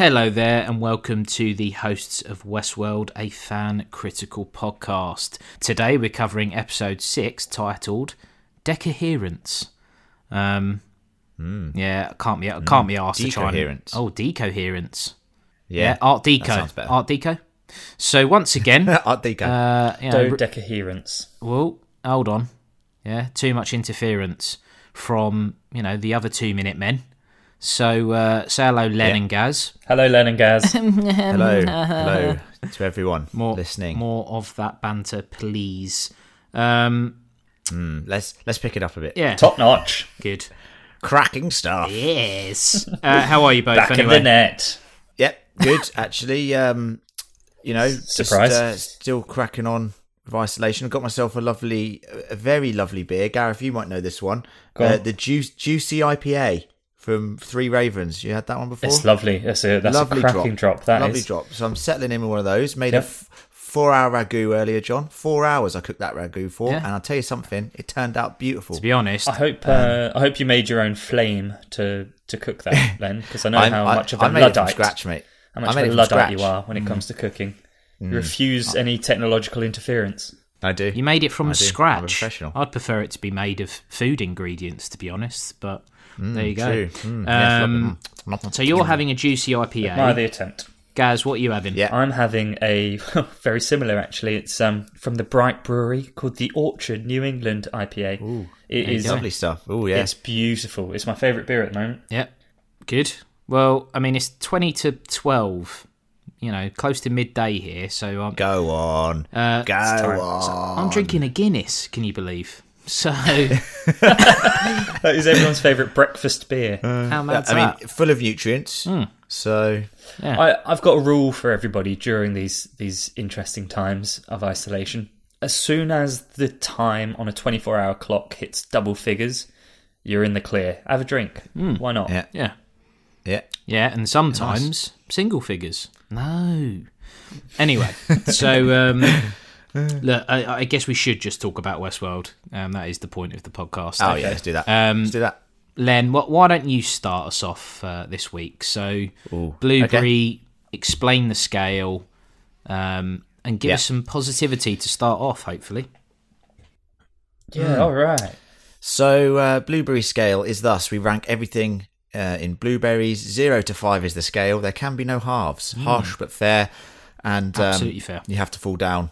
Hello there, and welcome to the hosts of Westworld, a fan critical podcast. Today we're covering episode six, titled "Decoherence." Um, yeah, can't be can't be asked to try and Decoherence. oh decoherence. Yeah, Yeah, Art Deco, sounds. Art Deco. So once again, Art Deco. uh, you know, Dodecoherence. well, hold on. Yeah, too much interference from you know the other two minute men. So uh, say hello, Len Yeah. and Gaz. Hello, Len and Gaz. hello, hello to everyone More listening. more of that banter, please. Um, Mm, let's let's pick it up a bit. yeah, Top notch. good. Cracking stuff. Yes. uh, how are you both? Back anyway, in the net. Yep, good. Actually, um, you know, just, Surprise. uh, still cracking on with isolation. I've got myself a lovely, a very lovely beer. Gareth, you might know this one. Go Uh, on. the Juice, Juicy IPA from Three Ravens. You had that one before? It's lovely. That's a that's Lovely a cracking drop. That lovely is. drop. So I'm settling in with one of those. Made Yep. a f- four hour ragu earlier, John. Four hours I cooked that ragu for, Yeah. and I'll tell you something, it turned out beautiful. To be honest, I hope um, uh, I hope you made your own flame to to cook that, Len, because I know I'm- how I, much of a I made it from scratch, mate. how much I made of a from luddite scratch. you are when it comes mm. to cooking. You mm. refuse any technological interference. I do. you made it from I do. I'm a scratch. professional. I'd prefer it to be made of food ingredients, to be honest. But there you go. True. Mm, yes, Um, lovely. Mm. so you're having a juicy IPA. Admire the attempt. Gaz, what are you having? Yeah. I'm having a very similar actually. It's um from the Bright Brewery called the Orchard New England IPA. Ooh, it is lovely stuff. Oh yeah. it's beautiful. It's my favourite beer at the moment. Yeah. Good. Well, I mean, it's 20 to 12, you know, close to midday here. So I'm, Go on. uh, Go time. on. I'm drinking a Guinness, can you believe? So, That is everyone's favourite breakfast beer. how mad's I mean, full of nutrients. Hmm. So I, I've got a rule for everybody during these these interesting times of isolation. As soon as the time on a 24 hour clock hits double figures, you're in the clear. Have a drink. Why not? yeah, Yeah. yeah. Yeah, and sometimes single figures. No. Anyway, so um, look, I, I guess we should just talk about Westworld. Um, that is the point of the podcast. Oh yeah, let's do that. Um, let's do that. Len, what, why don't you start us off uh, this week? So, Ooh, Blueberry, explain the scale, um, and give Yeah. us some positivity to start off. Hopefully, Yeah, all right. So uh, blueberry scale is thus: we rank everything uh, in blueberries. Zero to five is the scale. There can be no halves. Harsh but fair, and um, Absolutely fair. You have to fall down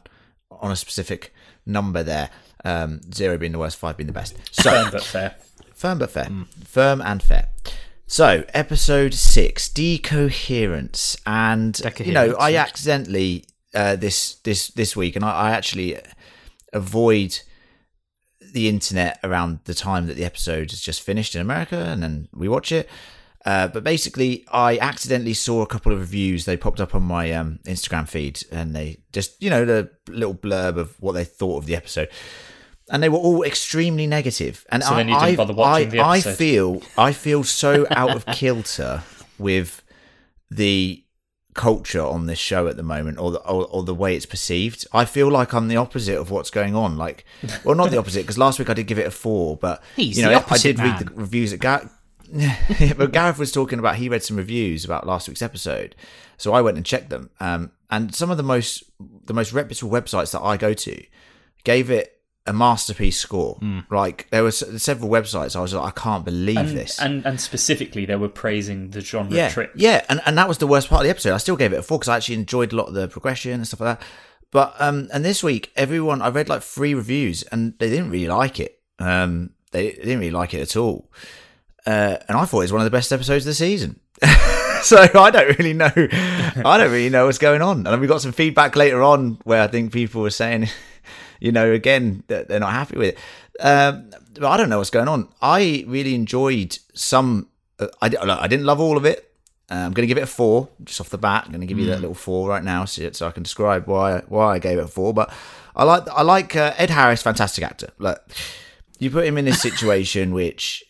on a specific number there. Um, zero being the worst, five being the best. So Firm but fair. Firm but fair. Firm and fair. So, episode six, decoherence, and you know, I accidentally uh, this this this week, and I, I actually avoid the internet around the time that the episode has just finished in America, and then we watch it. Uh, but basically, I accidentally saw a couple of reviews. They popped up on my um, Instagram feed, and they just, you know, the little blurb of what they thought of the episode, and they were all extremely negative. And So I, then you didn't I- bother watching I, the I feel, I feel so out of kilter with the culture on this show at the moment, or the or, or the way it's perceived. I feel like I'm the opposite of what's going on. Like, well, not the opposite, because last week I did give it a four, but He's you know, I did read the reviews that but Gareth was talking about he read some reviews about last week's episode, so I went and checked them. Um, and some of the most the most reputable websites that I go to gave it a masterpiece score. Hmm. Like there were several websites I was like, I can't believe And, this. and and specifically, they were praising the genre yeah, trick. yeah, and and that was the worst part of the episode. I still gave it a four because I actually enjoyed a lot of the progression and stuff like that. But um, and this week, everyone I read like three reviews and they didn't really like it. Um, they didn't really like it at all. Uh, and I thought it was one of the best episodes of the season. so I don't really know. I don't really know what's going on. And we got some feedback later on where I think people were saying, you know, again that they're not happy with it. Um, but I don't know what's going on. I really enjoyed some. Uh, I, I didn't love all of it. Uh, I'm going to give it a four just off the bat. I'm going to give you that little four right now, so, so I can describe why why I gave it a four. But I like I like uh, Ed Harris, fantastic actor. Look, you put him in this situation which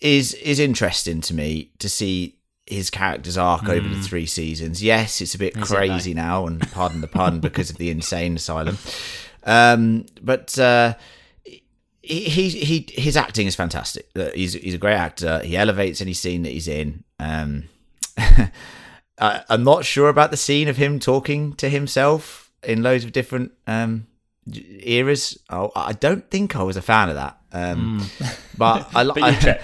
is is interesting to me to see his character's arc over the three seasons. Yes, it's a bit crazy now, and pardon the pun, because of the insane asylum. Um, but uh, he, he he his acting is fantastic. Uh, He's he's a great actor. He elevates any scene that he's in. Um, I, I'm not sure about the scene of him talking to himself in loads of different um, eras. I, I don't think I was a fan of that. Um, But I, But I check.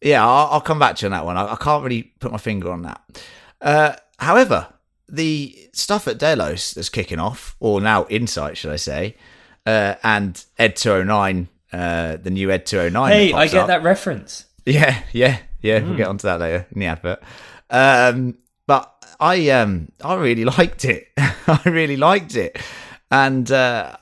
Yeah, I'll, I'll come back to you on that one. I, I can't really put my finger on that. Uh, however, the stuff at Delos that's kicking off, or now Incite, should I say, uh, and Ed 209, uh, the new Ed 209. Hey, I get up. that reference. Yeah, yeah, yeah. We'll get onto that later in the advert. Um, but I, um, I really liked it. I really liked it, and uh,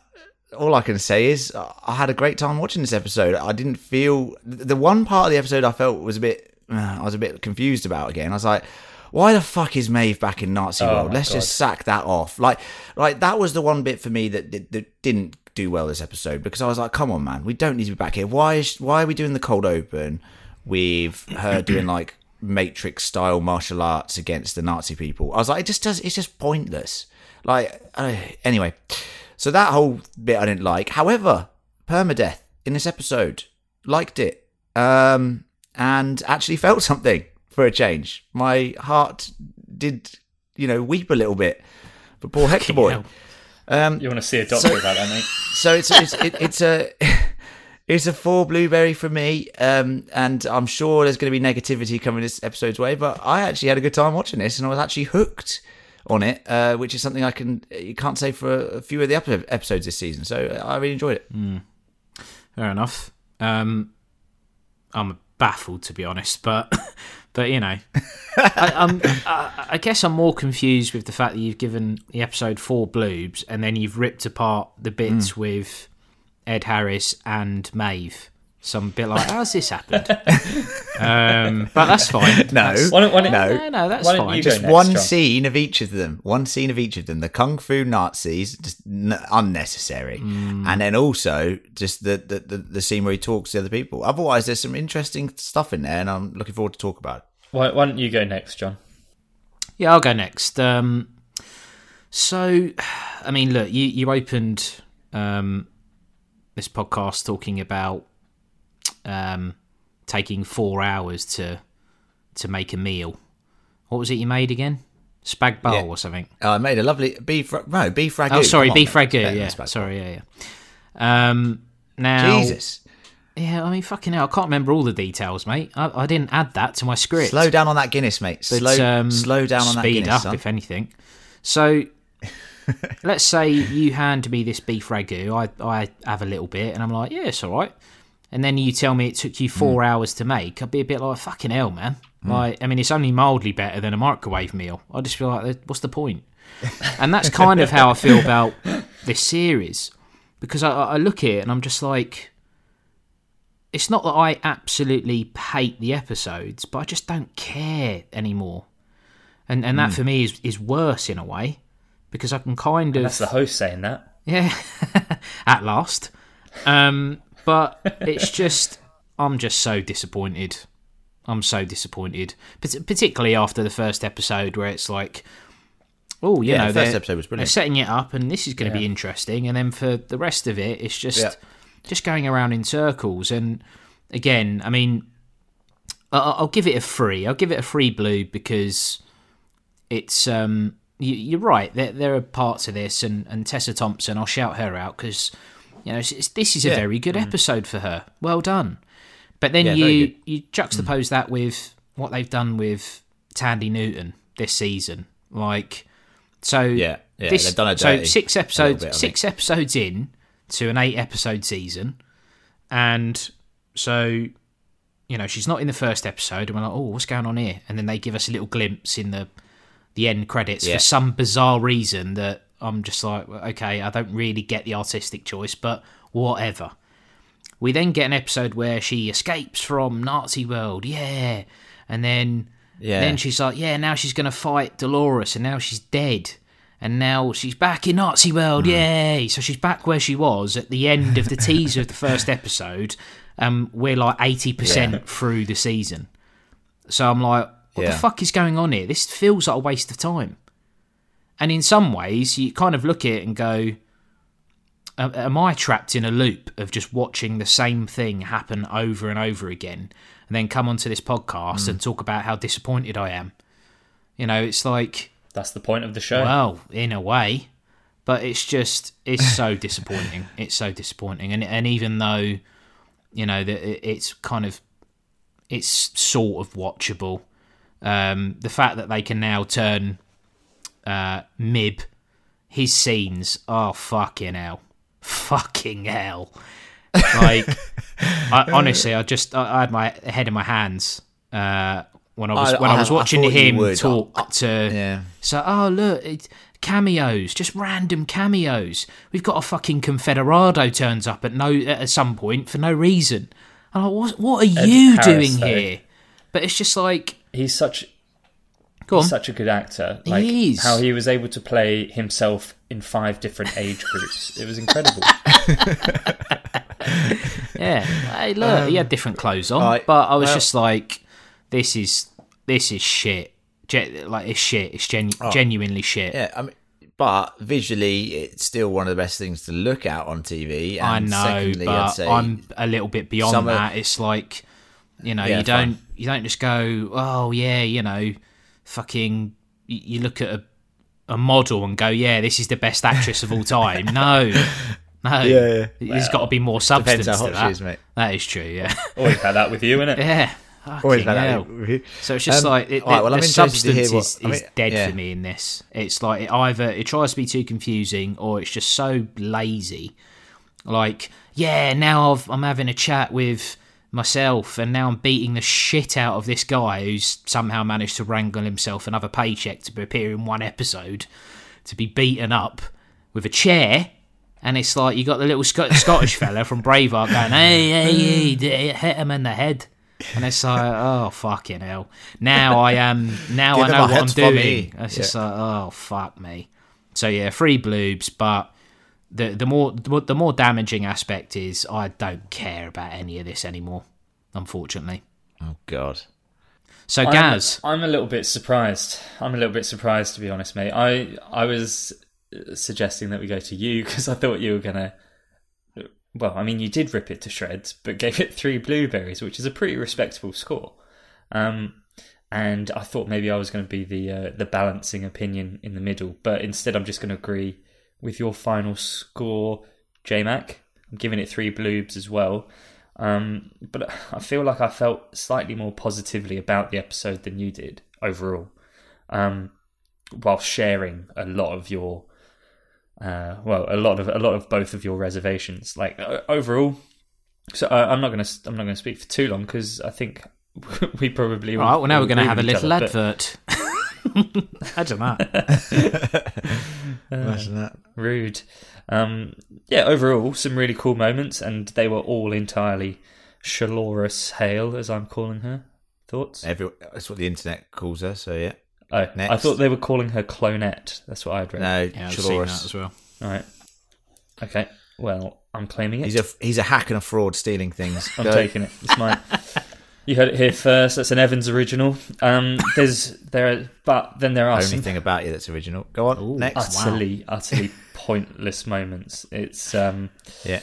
all I can say is I had a great time watching this episode. I didn't feel the one part of the episode I felt was a bit. Uh, I was a bit confused about again. I was like. Why the fuck is Maeve back in Nazi Oh world? Let's God. just sack that off. Like, like that was the one bit for me that, that, that didn't do well this episode because I was like, come on, man, we don't need to be back here. Why is why are we doing the cold open with her doing like Matrix style martial arts against the Nazi people? I was like, it just does. It's just pointless. Like, uh, anyway, so that whole bit I didn't like. However, permadeath in this episode liked it, um, and actually felt something for a change. My heart did, you know, weep a little bit for poor Hector boy. Um, You want to see a doctor about that, mate? so it's it's it, it's a it's a four blueberry for me, um, and I'm sure there's going to be negativity coming this episode's way. But I actually had a good time watching this, and I was actually hooked on it, uh, which is something I can you can't say for a few of the episodes this season. So I really enjoyed it. Fair enough. Um, I'm baffled to be honest, but but you know, I, I'm, I, I guess I'm more confused with the fact that you've given the episode four bloobs and then you've ripped apart the bits Hmm. with Ed Harris and Maeve. So I'm a bit like, how's this happened? um, but that's fine. No, Why don't, why don't, No. No, no, that's Why fine. just next, one John? scene of each of them. One scene of each of them. The kung fu Nazis, just n- unnecessary, and then also just the, the the the scene where he talks to other people. Otherwise, there's some interesting stuff in there, and I'm looking forward to talk about it. Why, why don't you go next, John? Yeah, I'll go next. Um, so, I mean, look, you you opened um, this podcast talking about um, taking four hours to to make a meal. What was it you made again? Spag bowl Yeah. or something? Oh, I made a lovely beef. No, beef ragu. Oh, sorry, on, beef ragu. Yeah, sorry, yeah, yeah. Um, now, Jesus, yeah, I mean, fucking hell, I can't remember all the details, mate. I, I didn't add that to my script. slow down on that Guinness, mate. But, Slow, um, slow down on that Guinness. speed up son. if anything. So let's say you hand me this beef ragu. I I have a little bit, and I'm like, yeah, it's all right. And then you tell me it took you four Hmm. hours to make. I'd be a bit like, fucking hell, man. Like, I mean, it's only mildly better than a microwave meal. I just feel like, what's the point? and that's kind of how I feel about this series because I, I look at it and I'm just like, it's not that I absolutely hate the episodes, but I just don't care anymore. And and that for me is is worse in a way because I can kind of That's the host saying that. yeah, at last. Um, but it's just, I'm just so disappointed. I'm so disappointed, Pat- particularly after the first episode where it's like, oh, you Yeah, know, the first they're- episode was They're brilliant. setting it up, and this is going to be interesting, and then for the rest of it, it's just Yeah. just going around in circles. And again, I mean, I- I'll give it a free. I'll give it a free blue because it's um you, you're right there, there are parts of this and, and tessa thompson i'll shout her out because you know this is a Yeah. very good episode for her. Well done. But then Yeah, you you juxtapose that with what they've done with tandy newton this season. Like so Yeah, yeah, this, they've done her so six episodes bit, six episodes in to an eight episode season. And so you know she's not in the first episode and we're like oh what's going on here? And then they give us a little glimpse in the the end credits Yeah. for some bizarre reason that i'm just like okay i don't really get the artistic choice but whatever we then get an episode where she escapes from nazi world yeah and then Yeah. then she's like yeah now she's gonna fight dolores and now she's dead and now she's back in Nazi world, yay! So she's back where she was at the end of the teaser of the first episode. Um, we're like eighty percent through the season, so I'm like, what Yeah. the fuck is going on here? This feels like a waste of time. And in some ways, you kind of look at it and go, "Am- "Am I trapped in a loop of just watching the same thing happen over and over again, and then come onto this podcast and talk about how disappointed I am?" You know, it's like That's the point of the show. well, in a way, but it's just it's so disappointing. It's so disappointing, and and even though you know that it's kind of it's sort of watchable, um, the fact that they can now turn uh, Mib his scenes are fucking hell, fucking hell. Like, I, honestly, I just I, I had my head in my hands uh, when I was I- when I, was watching him talk to Yeah. so, oh look, it's cameos, just random cameos. We've got a fucking Confederado turns up at no at some point for no reason. I'm like, what, what are you doing here? But it's just like, He's such go on. such a good actor. Like is. how he was able to play himself in five different age groups. It was incredible. yeah, hey, look, he had um, different clothes on, alright, but I was well- just like, this is this is shit. Gen- like it's shit. It's genu- oh. genuinely shit. Yeah, I mean, but visually, it's still one of the best things to look at on TV. And I know, secondly, I'd but say I'm a little bit beyond some of- that. It's like, you know, Yeah, you don't you don't just go, oh yeah, you know, fucking. You you look at a a model and go, yeah, this is the best actress of all time. No, no, Yeah, there's got to be more substance depends how to hot that. she is, mate. That is true. Yeah, Always had that with you, innit? yeah. Always Fucking had hell. that. So it's just Um, like it, alright, the, well, I'm the substance is, what- is I mean, dead yeah. for me in this. It's like it either it tries to be too confusing or it's just so lazy. Like, yeah, now I've, I'm having a chat with myself and now I'm beating the shit out of this guy who's somehow managed to wrangle himself another paycheck to appear in one episode to be beaten up with a chair. And it's like you got the little Scot- Scottish fella from Braveheart going, "Hey, hey, hey, hit him in the head," and it's like, "Oh fucking hell!" Now I am. Now Give I know what I'm doing. It's just like, "Oh fuck me." So yeah, free bloobs, but the the more the more damaging aspect is I don't care about any of this anymore. Unfortunately. Oh God. So I'm- Gaz, I'm, a little bit surprised. I'm a little bit surprised to be honest, mate. I I was uh, suggesting that we go to you because I thought you were gonna. Well, I mean, you did rip it to shreds, but gave it three blueberries, which is a pretty respectable score. Um, and I thought maybe I was going to be the uh, the balancing opinion in the middle, but instead I'm just going to agree with your final score, J Mac. I'm giving it three bloobs as well. Um, but I feel like I felt slightly more positively about the episode than you did overall, um, while sharing a lot of your, uh, well, a lot of a lot of both of your reservations. Like uh, overall, so uh, I'm not going to I'm not to speak for too long because I think we probably all right. Well, now we're going to have a little other, but- advert. Imagine that. Imagine that. Rude. Um, yeah, overall, some really cool moments, and they were all entirely Shalorus Hale, as I'm calling her. Thoughts? Every, that's what the internet calls her. So yeah. Oh, Next. I thought they were calling her Clonette. That's what I'd read. No, Yeah, I've seen that Chaloris. as well. All right. Okay. Well, I'm claiming it. He's a he's a hack and a fraud stealing things. I'm Go. taking it. It's mine. you heard it here first. That's an Evans original. Um, there's there, are, but then there are Only some thing about you that's original. Go on. Ooh. next. Wow. utterly, utterly pointless moments. It's um, Yeah.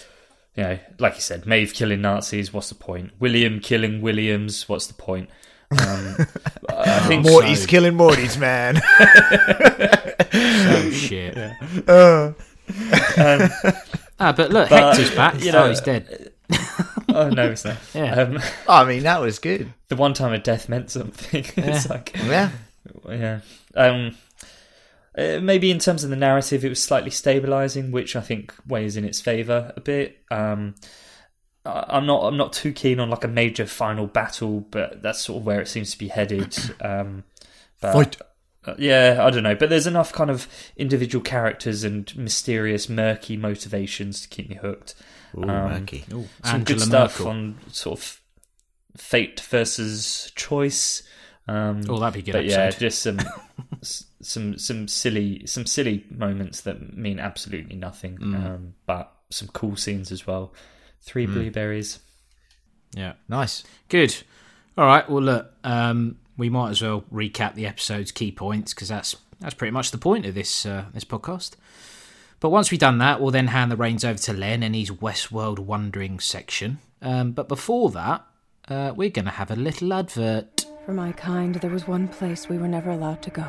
you know, like you said, Maeve killing Nazis. What's the point? William killing Williams. What's the point? Um, I think Morty's so. killing Morty's man. Oh shit. Uh, um, Ah, but look, But, Hector's back. you know, oh, he's dead. oh no, it's not. Yeah. Um, I mean, that was good. the one time a death meant something. it's like Yeah. yeah. Um, uh, maybe in terms of the narrative, it was slightly stabilizing, which I think weighs in its favor a bit. Um, I- I'm not. I'm not too keen on like a major final battle, but that's sort of where it seems to be headed. Um, but, Fight. uh, yeah, I don't know, but there's enough kind of individual characters and mysterious, murky motivations to keep me hooked. Ooh, Um, murky. Ooh, Some Angela good stuff Merkel. on sort of fate versus choice. Um, Oh, that'd be good but yeah, just some some some silly some silly moments that mean absolutely nothing. Mm. Um, but some cool scenes as well. Three Mm. blueberries. Yeah. Nice. Good. All right. Well, look, um, we might as well recap the episode's key points because that's that's pretty much the point of this uh, this podcast. But once we've done that, we'll then hand the reins over to Len and his Westworld Wandering section. Um, but before that, uh, we're going to have a little advert. For my kind, there was one place we were never allowed to go.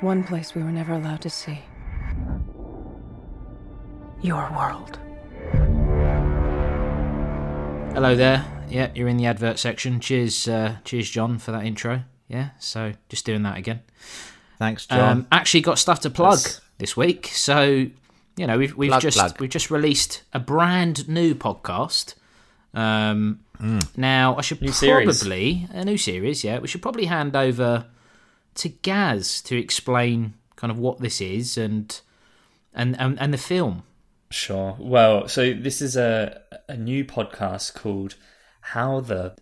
One place we were never allowed to see. Your world. Hello there. Yeah, you're in the advert section. Cheers, uh, cheers, John, for that intro. Yeah, so just doing that again. Thanks, John. Um, actually, got stuff to plug Yes. this week. So you know, we've we've Plug, just plug. we've just released a brand new podcast. Um, Now I should New series. probably a new series. Yeah, we should probably hand over to Gaz to explain kind of what this is and and and, and the film. Sure. Well, so this is a a new podcast called "How the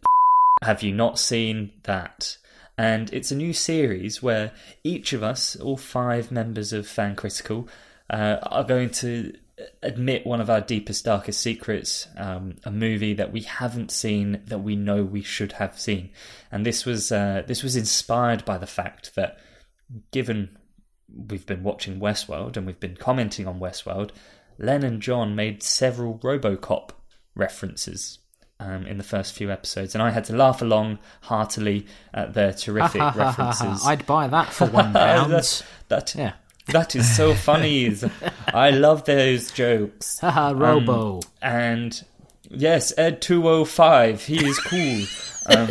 Have You Not Seen That?" And it's a new series where each of us, all five members of Fan Critical, uh, are going to admit one of our deepest, darkest secrets, um, a movie that we haven't seen that we know we should have seen, and this was uh, this was inspired by the fact that given we've been watching Westworld and we've been commenting on Westworld, Len and John made several Robocop references um, in the first few episodes, and I had to laugh along heartily at their terrific references. I'd buy that for one pound. that yeah. that is so funny. I love those jokes. Haha, Robo. And yes, Ed two oh five, he is cool. Um,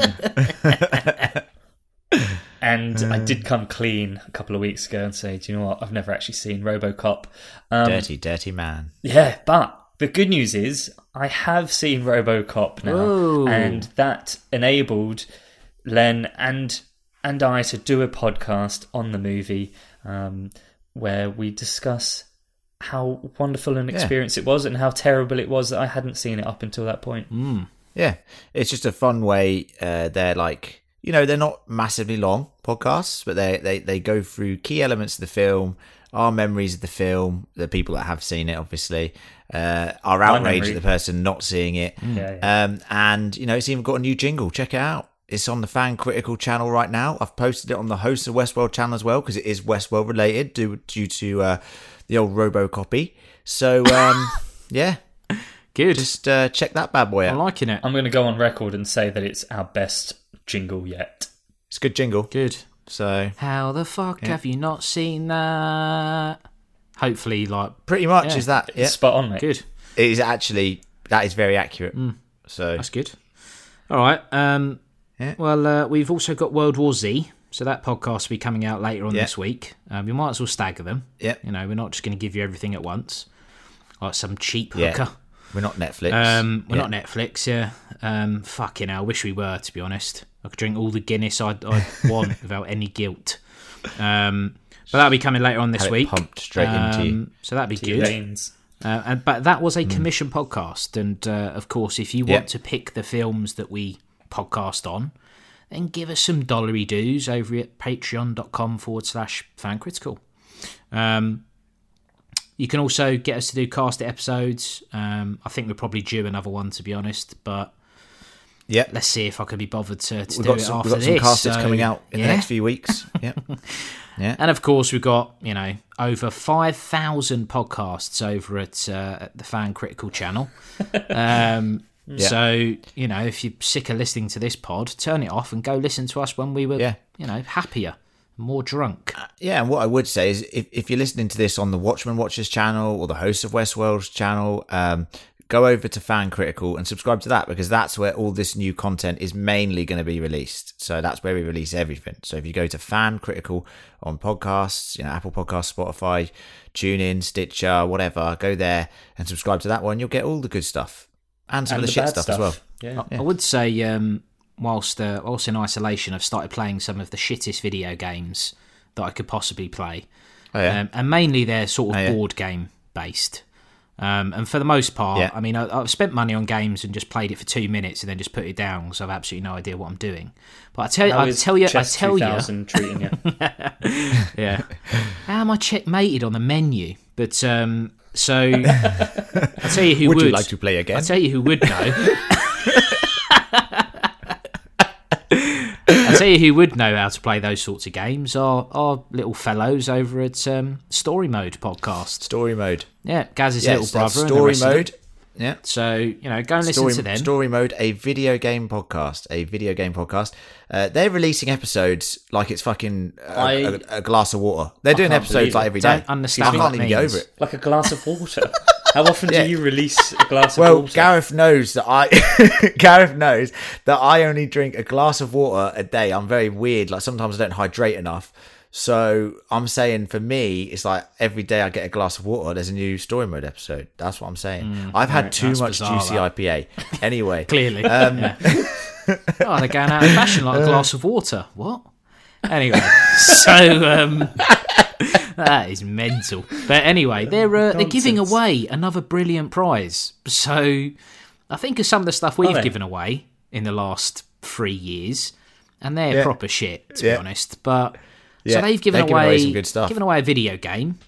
and I did come clean a couple of weeks ago and say, do you know what? I've never actually seen RoboCop. Um, dirty, dirty man. yeah, but the good news is I have seen RoboCop now, Ooh. and that enabled Len and and I to do a podcast on the movie um, where we discuss how wonderful an experience it was and how terrible it was that I hadn't seen it up until that point. Yeah, it's just a fun way. Uh, they're like, you know, they're not massively long podcasts, but they they they go through key elements of the film, our memories of the film, the people that have seen it, obviously, uh, our outrage memory. at the person not seeing it, Yeah, yeah. um, and you know, it's even got a new jingle. Check it out. It's on the Fan Critical channel right now. I've posted it on the host of Westworld channel as well because it is Westworld related due due to uh, the old RoboCopy. So um, yeah, Good. just uh, check that bad boy out. I'm liking it. I'm going to go on record and say that it's our best jingle yet. It's a good jingle. Good. So How the fuck have you not seen that? Hopefully, like, pretty much Yeah. is that. Yeah, Spot on, mate. good. it is actually that is very accurate. So That's good. All right. Um, Yeah. Well, uh, we've also got World War Z. So that podcast will be coming out later on Yeah. this week. Um, we might as well stagger them. Yeah. You know, we're not just going to give you everything at once, like some cheap Yeah. hooker. we're not Netflix. Um, we're Yeah. not Netflix, yeah. Um, fucking hell, I wish we were, to be honest. I could drink all the Guinness I'd, I'd want without any guilt. Um, but that'll be coming later on this Have it week. pumped straight into you. Um, So that'd be good. veins. Uh, and, but that was a commission podcast, and uh, of course, if you want Hmm. Yeah. to pick the films that we podcast on, then give us some dollary dues over at patreon.com forward slash fancritical. Um, you can also get us to do cast episodes. Um, I think we're probably due another one, to be honest, but yeah, let's see if I can be bothered to, to do it some, after we've got some this. casters so, coming out in yeah. the next few weeks. Yeah, yeah. And of course, we've got you know over five thousand podcasts over at, uh, at the Fan Critical channel. Um, So you know, if you're sick of listening to this pod, turn it off and go listen to us when we were Yeah. you know happier, more drunk. Yeah, and what I would say is if, if you're listening to this on the Watchmen Watchers channel or the Hosts of Westworld's channel, um, go over to Fan Critical and subscribe to that because that's where all this new content is mainly going to be released. So that's where we release everything. So if you go to Fan Critical on podcasts, you know, Apple Podcasts, Spotify, TuneIn, Stitcher, whatever, go there and subscribe to that one. You'll get all the good stuff and some And of the, the shit stuff, stuff, as well. Yeah. I would say, um, whilst uh, whilst in isolation, I've started playing some of the shittest video games that I could possibly play, Oh, yeah. um, and mainly they're sort of Oh, yeah. board game based. Um, and for the most part, Yeah. I mean, I, I've spent money on games and just played it for two minutes and then just put it down because I've absolutely no idea what I'm doing. But I tell, How I tell you, I tell you, 2000 treating you? yeah. How am I checkmated on the menu? But um, so I tell you who would, would. you like to play again? I tell you who would know. I tell you who would know how to play those sorts of games are our little fellows over at um, Story Mode podcast. Story mode. Yeah, Gaz's Yes, little that's brother. and the story rest of them. mode. Yeah. So you know, go and listen Story, to them. Story Mode, a video game podcast. A video game podcast. Uh, they're releasing episodes like it's fucking uh, I- a, a glass of water. They're doing episodes like every day. Don't understand I can't it even get over it. Like a glass of water. How often Yeah. do you release a glass of Well, water? Gareth knows that I Gareth knows that I only drink a glass of water a day. I'm very weird. Like sometimes I don't hydrate enough. So I'm saying for me, it's like every day I get a glass of water. There's a new story mode episode. That's what I'm saying. I've had too Mm, much bizarre, juicy that. IPA. Anyway, Clearly. Um, Yeah. oh, they're going out of fashion like a glass of water. What? Anyway, so um, that is mental. But anyway, they're uh, they're giving away another brilliant prize. So I think of some of the stuff we've given away in the last three years, and they're Yeah. proper shit to Yeah. be honest. But Yeah, so they've given they're giving away, away some good stuff. given away a video game,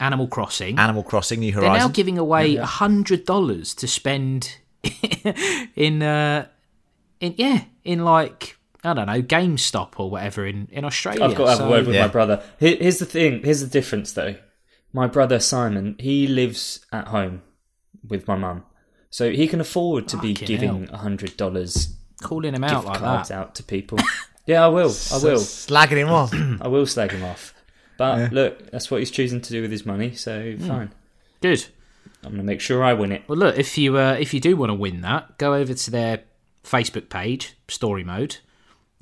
Animal Crossing. Animal Crossing New Horizon. They're now giving away a hundred dollars to spend in uh in yeah in like I don't know GameStop or whatever in in Australia. I've got to have So- a word with Yeah. my brother. Here- Here's the thing. Here's the difference, though. My brother Simon, he lives at home with my mum, so he can afford to be giving a hundred dollars calling him gift out like cards that. out to people. yeah, I will. I will. Slagging him off. I will slag him off. But look, that's what he's choosing to do with his money. So fine. Good. I'm gonna make sure I win it. Well, look if you uh, if you do want to win that, go over to their Facebook page, Story Mode,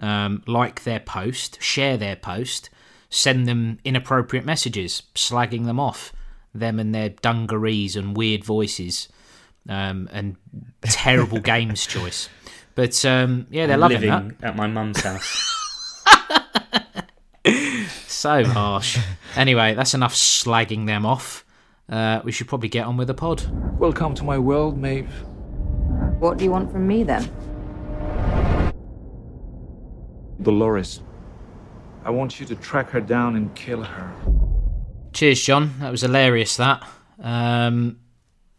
um, like their post, share their post, send them inappropriate messages, slagging them off, them and their dungarees and weird voices, um, and terrible games choice. But um, yeah, they're loving living that. at my mum's house. So harsh. anyway, that's enough slagging them off. Uh, we should probably get on with the pod. Welcome to my world, Maeve. What do you want from me then? Dolores. I want you to track her down and kill her. Cheers, John. That was hilarious. That. Um,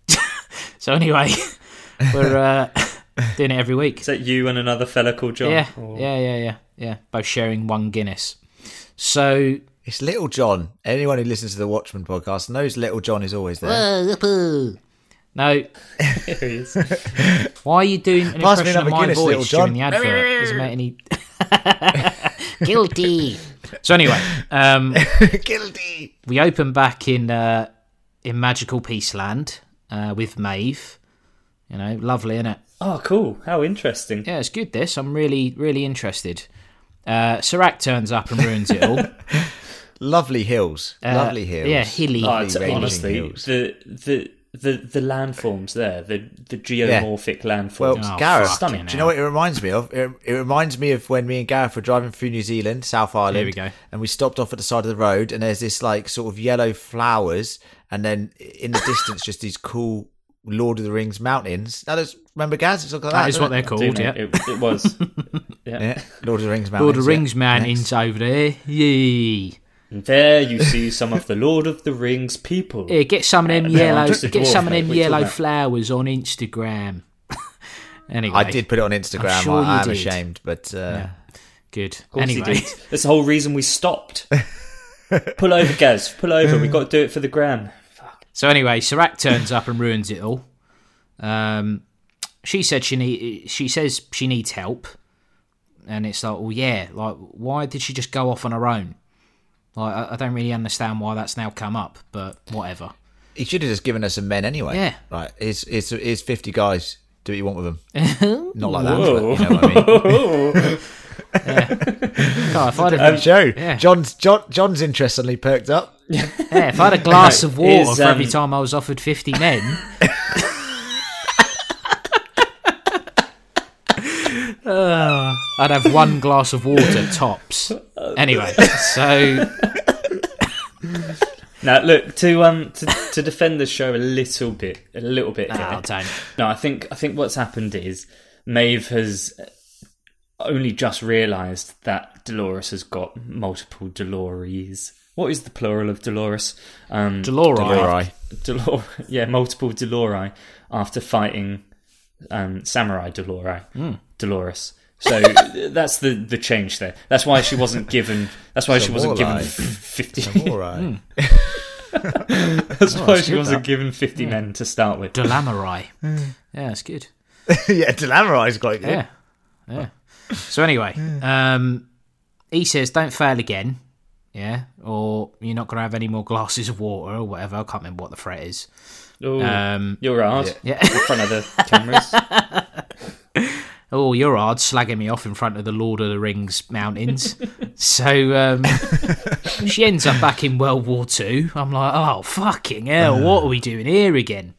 so anyway, we're uh, doing it every week. Is that you and another fella called John? Yeah, Or- yeah, yeah, yeah, yeah. Both sharing one Guinness. So It's Little John. Anyone who listens to the Watchmen podcast knows Little John is always there. no, Here he is. why are you doing an Pass impression of my Guinness, little voice during John. the advert? Doesn't make any. Guilty. So anyway, um, Guilty. we open back in uh, in magical Peaceland uh, with Maeve. You know, lovely, isn't it? Oh, cool. How interesting. Yeah, it's good. This I'm really, really interested. Uh, Serac turns up and ruins it all. Lovely hills. Uh, Lovely hills. yeah, hilly. Oh, Lovely it's- ranging honestly, hills. the the the the landforms there, the the geomorphic landforms. Well, Oh, Gareth, fucking do you know what it reminds me of? It, it reminds me of when me and Gareth were driving through New Zealand, South Island. Here we go. And we stopped off at the side of the road, and there's this like sort of yellow flowers, and then in the distance, just these cool Lord of the Rings mountains. Now, there's, remember, Gaz? It's like that. That is what they're it? Called. Yeah. it, it was. yeah. Yeah, Lord of the Rings mountains. Lord of the yeah. Rings mountains over there. Yee. And there you see some of the Lord of the Rings people. Here, get some of them no, yellow. Get some of them What are you yellow flowers on Instagram. anyway, I did put it on Instagram. sure I, I am did. ashamed, but uh, Good. Of course he Anyway, did. That's the whole reason we stopped. Pull over, Gaz. Pull over. We've got to do it for the gram. so anyway, Serac turns up and ruins it all. Um, she said she need. She says she needs help, and it's like, well, yeah. Like, why did she just go off on her own? Like, I, I don't really understand why that's now come up, but whatever. he should have just given us some men anyway. Yeah. Right. Here's, here's, here's 50 guys. Do what you want with them. Not like that, but you know what I mean. God, if I'd Um, have, Joe, Yeah. John's, John, John's interest suddenly perked up. yeah, if I had a glass of water Is, for every um, time I was offered fifty men. Uh, I'd have one glass of water tops. Anyway, so Now, look to um to, to defend the show a little bit, a little bit. oh, here. don't. No, I think I think what's happened is Maeve has only just realised that Dolores has got multiple Dolores. What is the plural of Dolores? Um, Dolori. Dolori. Dolor, yeah, multiple Dolori after fighting um, Samurai Dolori, Hmm. Dolores. So that's the the change there. That's why she wasn't given. That's why she wasn't given f- fifty. All right. I suppose she wasn't that. given 50 men to start with. Delamorai. yeah, that's good. yeah, Delamorai is quite good. Yeah, yeah. So anyway, um, he says, "Don't fail again." Yeah, or you're not going to have any more glasses of water or whatever. I can't remember what the threat is. Ooh, Um, you're hard yeah. in front of the cameras. Oh, you're hard slagging me off in front of the Lord of the Rings mountains. so um, she ends up back in World War Two. I'm like, oh fucking hell, what are we doing here again?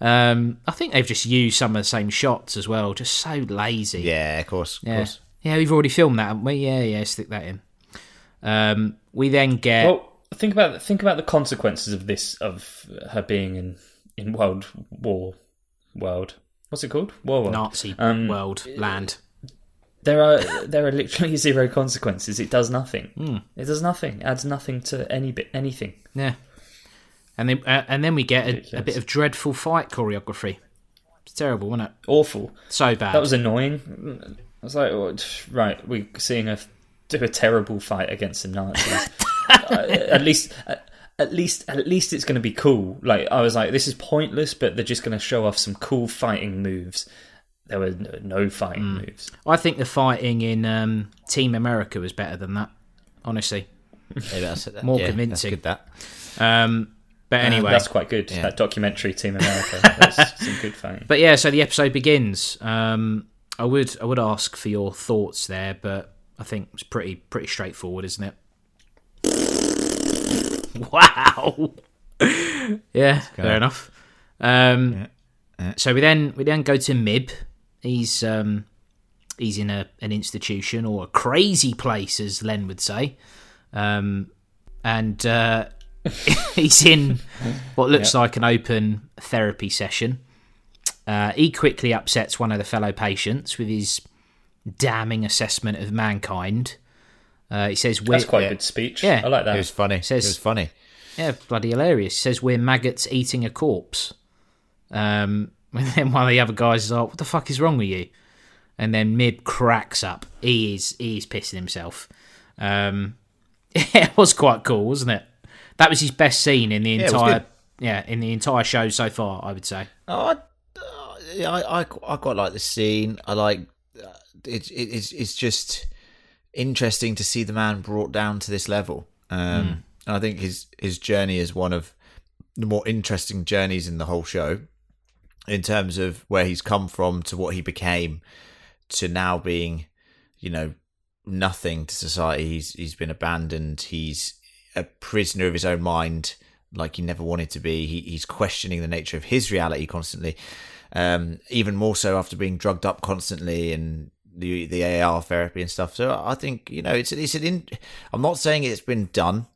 Um, I think they've just used some of the same shots as well. Just so lazy. Yeah, of course, of yeah, course. yeah. We've already filmed that, haven't we? Yeah, yeah. Stick that in. Um, we then get well, think about think about the consequences of this of her being in in World War World. What's it called? War World. Nazi Um, world land. There are there are literally zero consequences. It does nothing. Hmm. It does nothing. Adds nothing to any bit anything. Yeah, and then uh, and then we get a, a bit of dreadful fight choreography. It's terrible, wasn't it? Awful. So bad. That was annoying. I was like, oh, right, we're seeing a do a terrible fight against some Nazis. Uh, at least, at, at least, at least it's going to be cool. Like I was like, this is pointless, but they're just going to show off some cool fighting moves. There were no, no fighting Hmm. moves. I think the fighting in um, Team America was better than that. Honestly, Maybe that's, that, More yeah, convincing. That's good. That um, but anyway, that's quite good. Yeah. That documentary, Team America, that's some good fighting. But yeah, so the episode begins. Um, I would I would ask for your thoughts there, but I think it's pretty pretty straightforward, isn't it? Wow. yeah, fair enough. Um, So we then we then go to Mib. He's um, he's in a an institution or a crazy place, as Len would say, um, and uh, he's in what looks like an open therapy session. Uh, he quickly upsets one of the fellow patients with his damning assessment of mankind. Uh, he says, we're, That's quite Yeah. a good speech. Yeah. I like that. it was funny. Says- it was funny. Yeah, bloody hilarious. He says we're maggots eating a corpse. Um, and then one of the other guys is like, "What the fuck is wrong with you?" And then Mib cracks up. He is he is pissing himself. Um, it was quite cool, wasn't it? That was his best scene in the it entire good. yeah in the entire show so far. I would say. Oh, I, uh, yeah, I, I, I quite like the scene. I like uh, it, it. It's it's just interesting to see the man brought down to this level. Um, and I think his his journey is one of the more interesting journeys in the whole show, in terms of where he's come from to what he became, to now being, you know, nothing to society. He's he's been abandoned. He's a prisoner of his own mind, like he never wanted to be. He, he's questioning the nature of his reality constantly, um, even more so after being drugged up constantly and the the AR therapy and stuff. So I think you know it's it's an. In, I'm not saying it's been done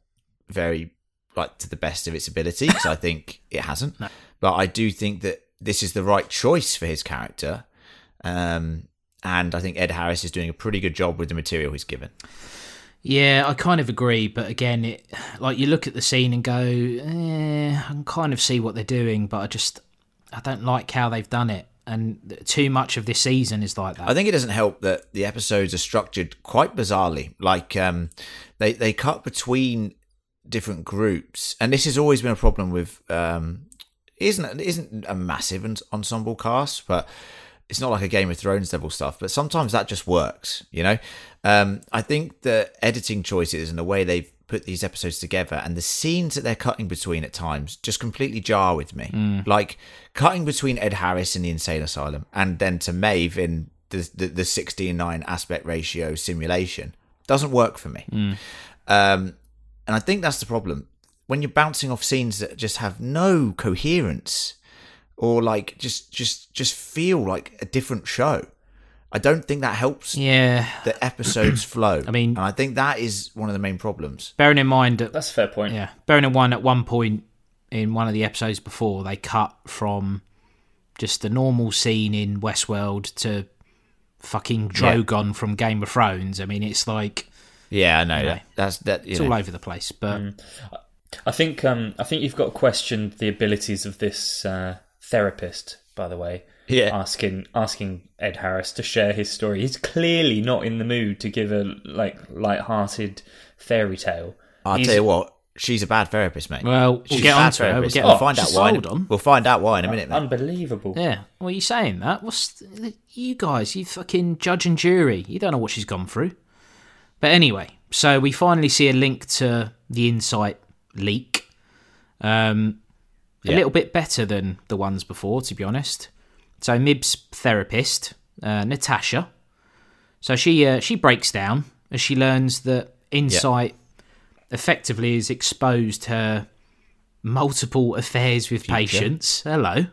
very like to the best of its ability because I think it hasn't, but I do think that this is the right choice for his character. Um, and I think Ed Harris is doing a pretty good job with the material he's given. Yeah, I kind of agree, but again, it like you look at the scene and go, eh, I can kind of see what they're doing, but I just I don't like how they've done it, and too much of this season is like that. I think it doesn't help that the episodes are structured quite bizarrely. Like um, they they cut between different groups, and this has always been a problem with. Um, isn't isn't a massive ensemble cast, but it's not like a Game of Thrones level stuff. But sometimes that just works, you know. Um, I think the editing choices and the way they've put these episodes together and the scenes that they're cutting between at times just completely jar with me. Like cutting between Ed Harris in the insane asylum and then to Maeve in the the, the 16 9 aspect ratio simulation doesn't work for me. Um, and I think that's the problem. When you're bouncing off scenes that just have no coherence or like just just just feel like a different show. I don't think that helps yeah, the episodes flow. I mean- and I think that is one of the main problems. bearing in mind that That's a fair point. yeah, bearing in mind at one point in one of the episodes before they cut from just the normal scene in Westworld to fucking Drogon from Game of Thrones. I mean, it's like Yeah, I know Anyway. that. That's that. It's know. all over the place, but. I think um, I think you've got to question the abilities of this uh, therapist. By the way, Yeah. asking asking Ed Harris to share his story. He's clearly not in the mood to give a like light-hearted fairy tale. I'll He's- tell you what. she's a bad therapist, mate. Well, we'll get a bad onto her. We'll therapist. get we'll find out why. hold on. We'll find out why in a minute, mate. Unbelievable. Yeah. What are you saying that? What's you guys? You fucking judge and jury. You don't know what she's gone through. But anyway, so we finally see a link to the Incite leak. Um, a little bit better than the ones before, to be honest. So Mib's therapist, uh, Natasha. So she uh, she breaks down as she learns that Incite effectively has exposed her multiple affairs with patients. Hello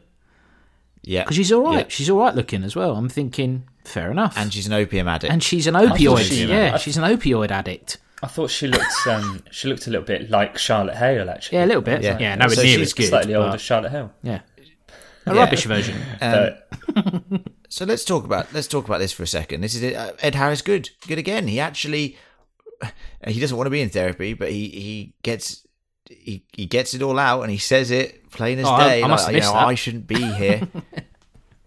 Yeah, because she's all right. Yeah. She's all right looking as well. I'm thinking, fair enough. and she's an opium addict. And she's an opioid. she- yeah, she's an opioid addict. I thought she looked um, she looked a little bit like Charlotte Hale actually. Yeah, a little bit. Yeah. Yeah, nowhere So near she's as good. slightly older Charlotte Hale. Yeah, a Yeah. rubbish version. Um, So let's talk about let's talk about this for a second. This is it. Uh, Ed Harris. Good, good again. He actually he doesn't want to be in therapy, but he he gets he, he gets it all out and he says it plain as Oh, day. I must like, have you know, that. I shouldn't be here.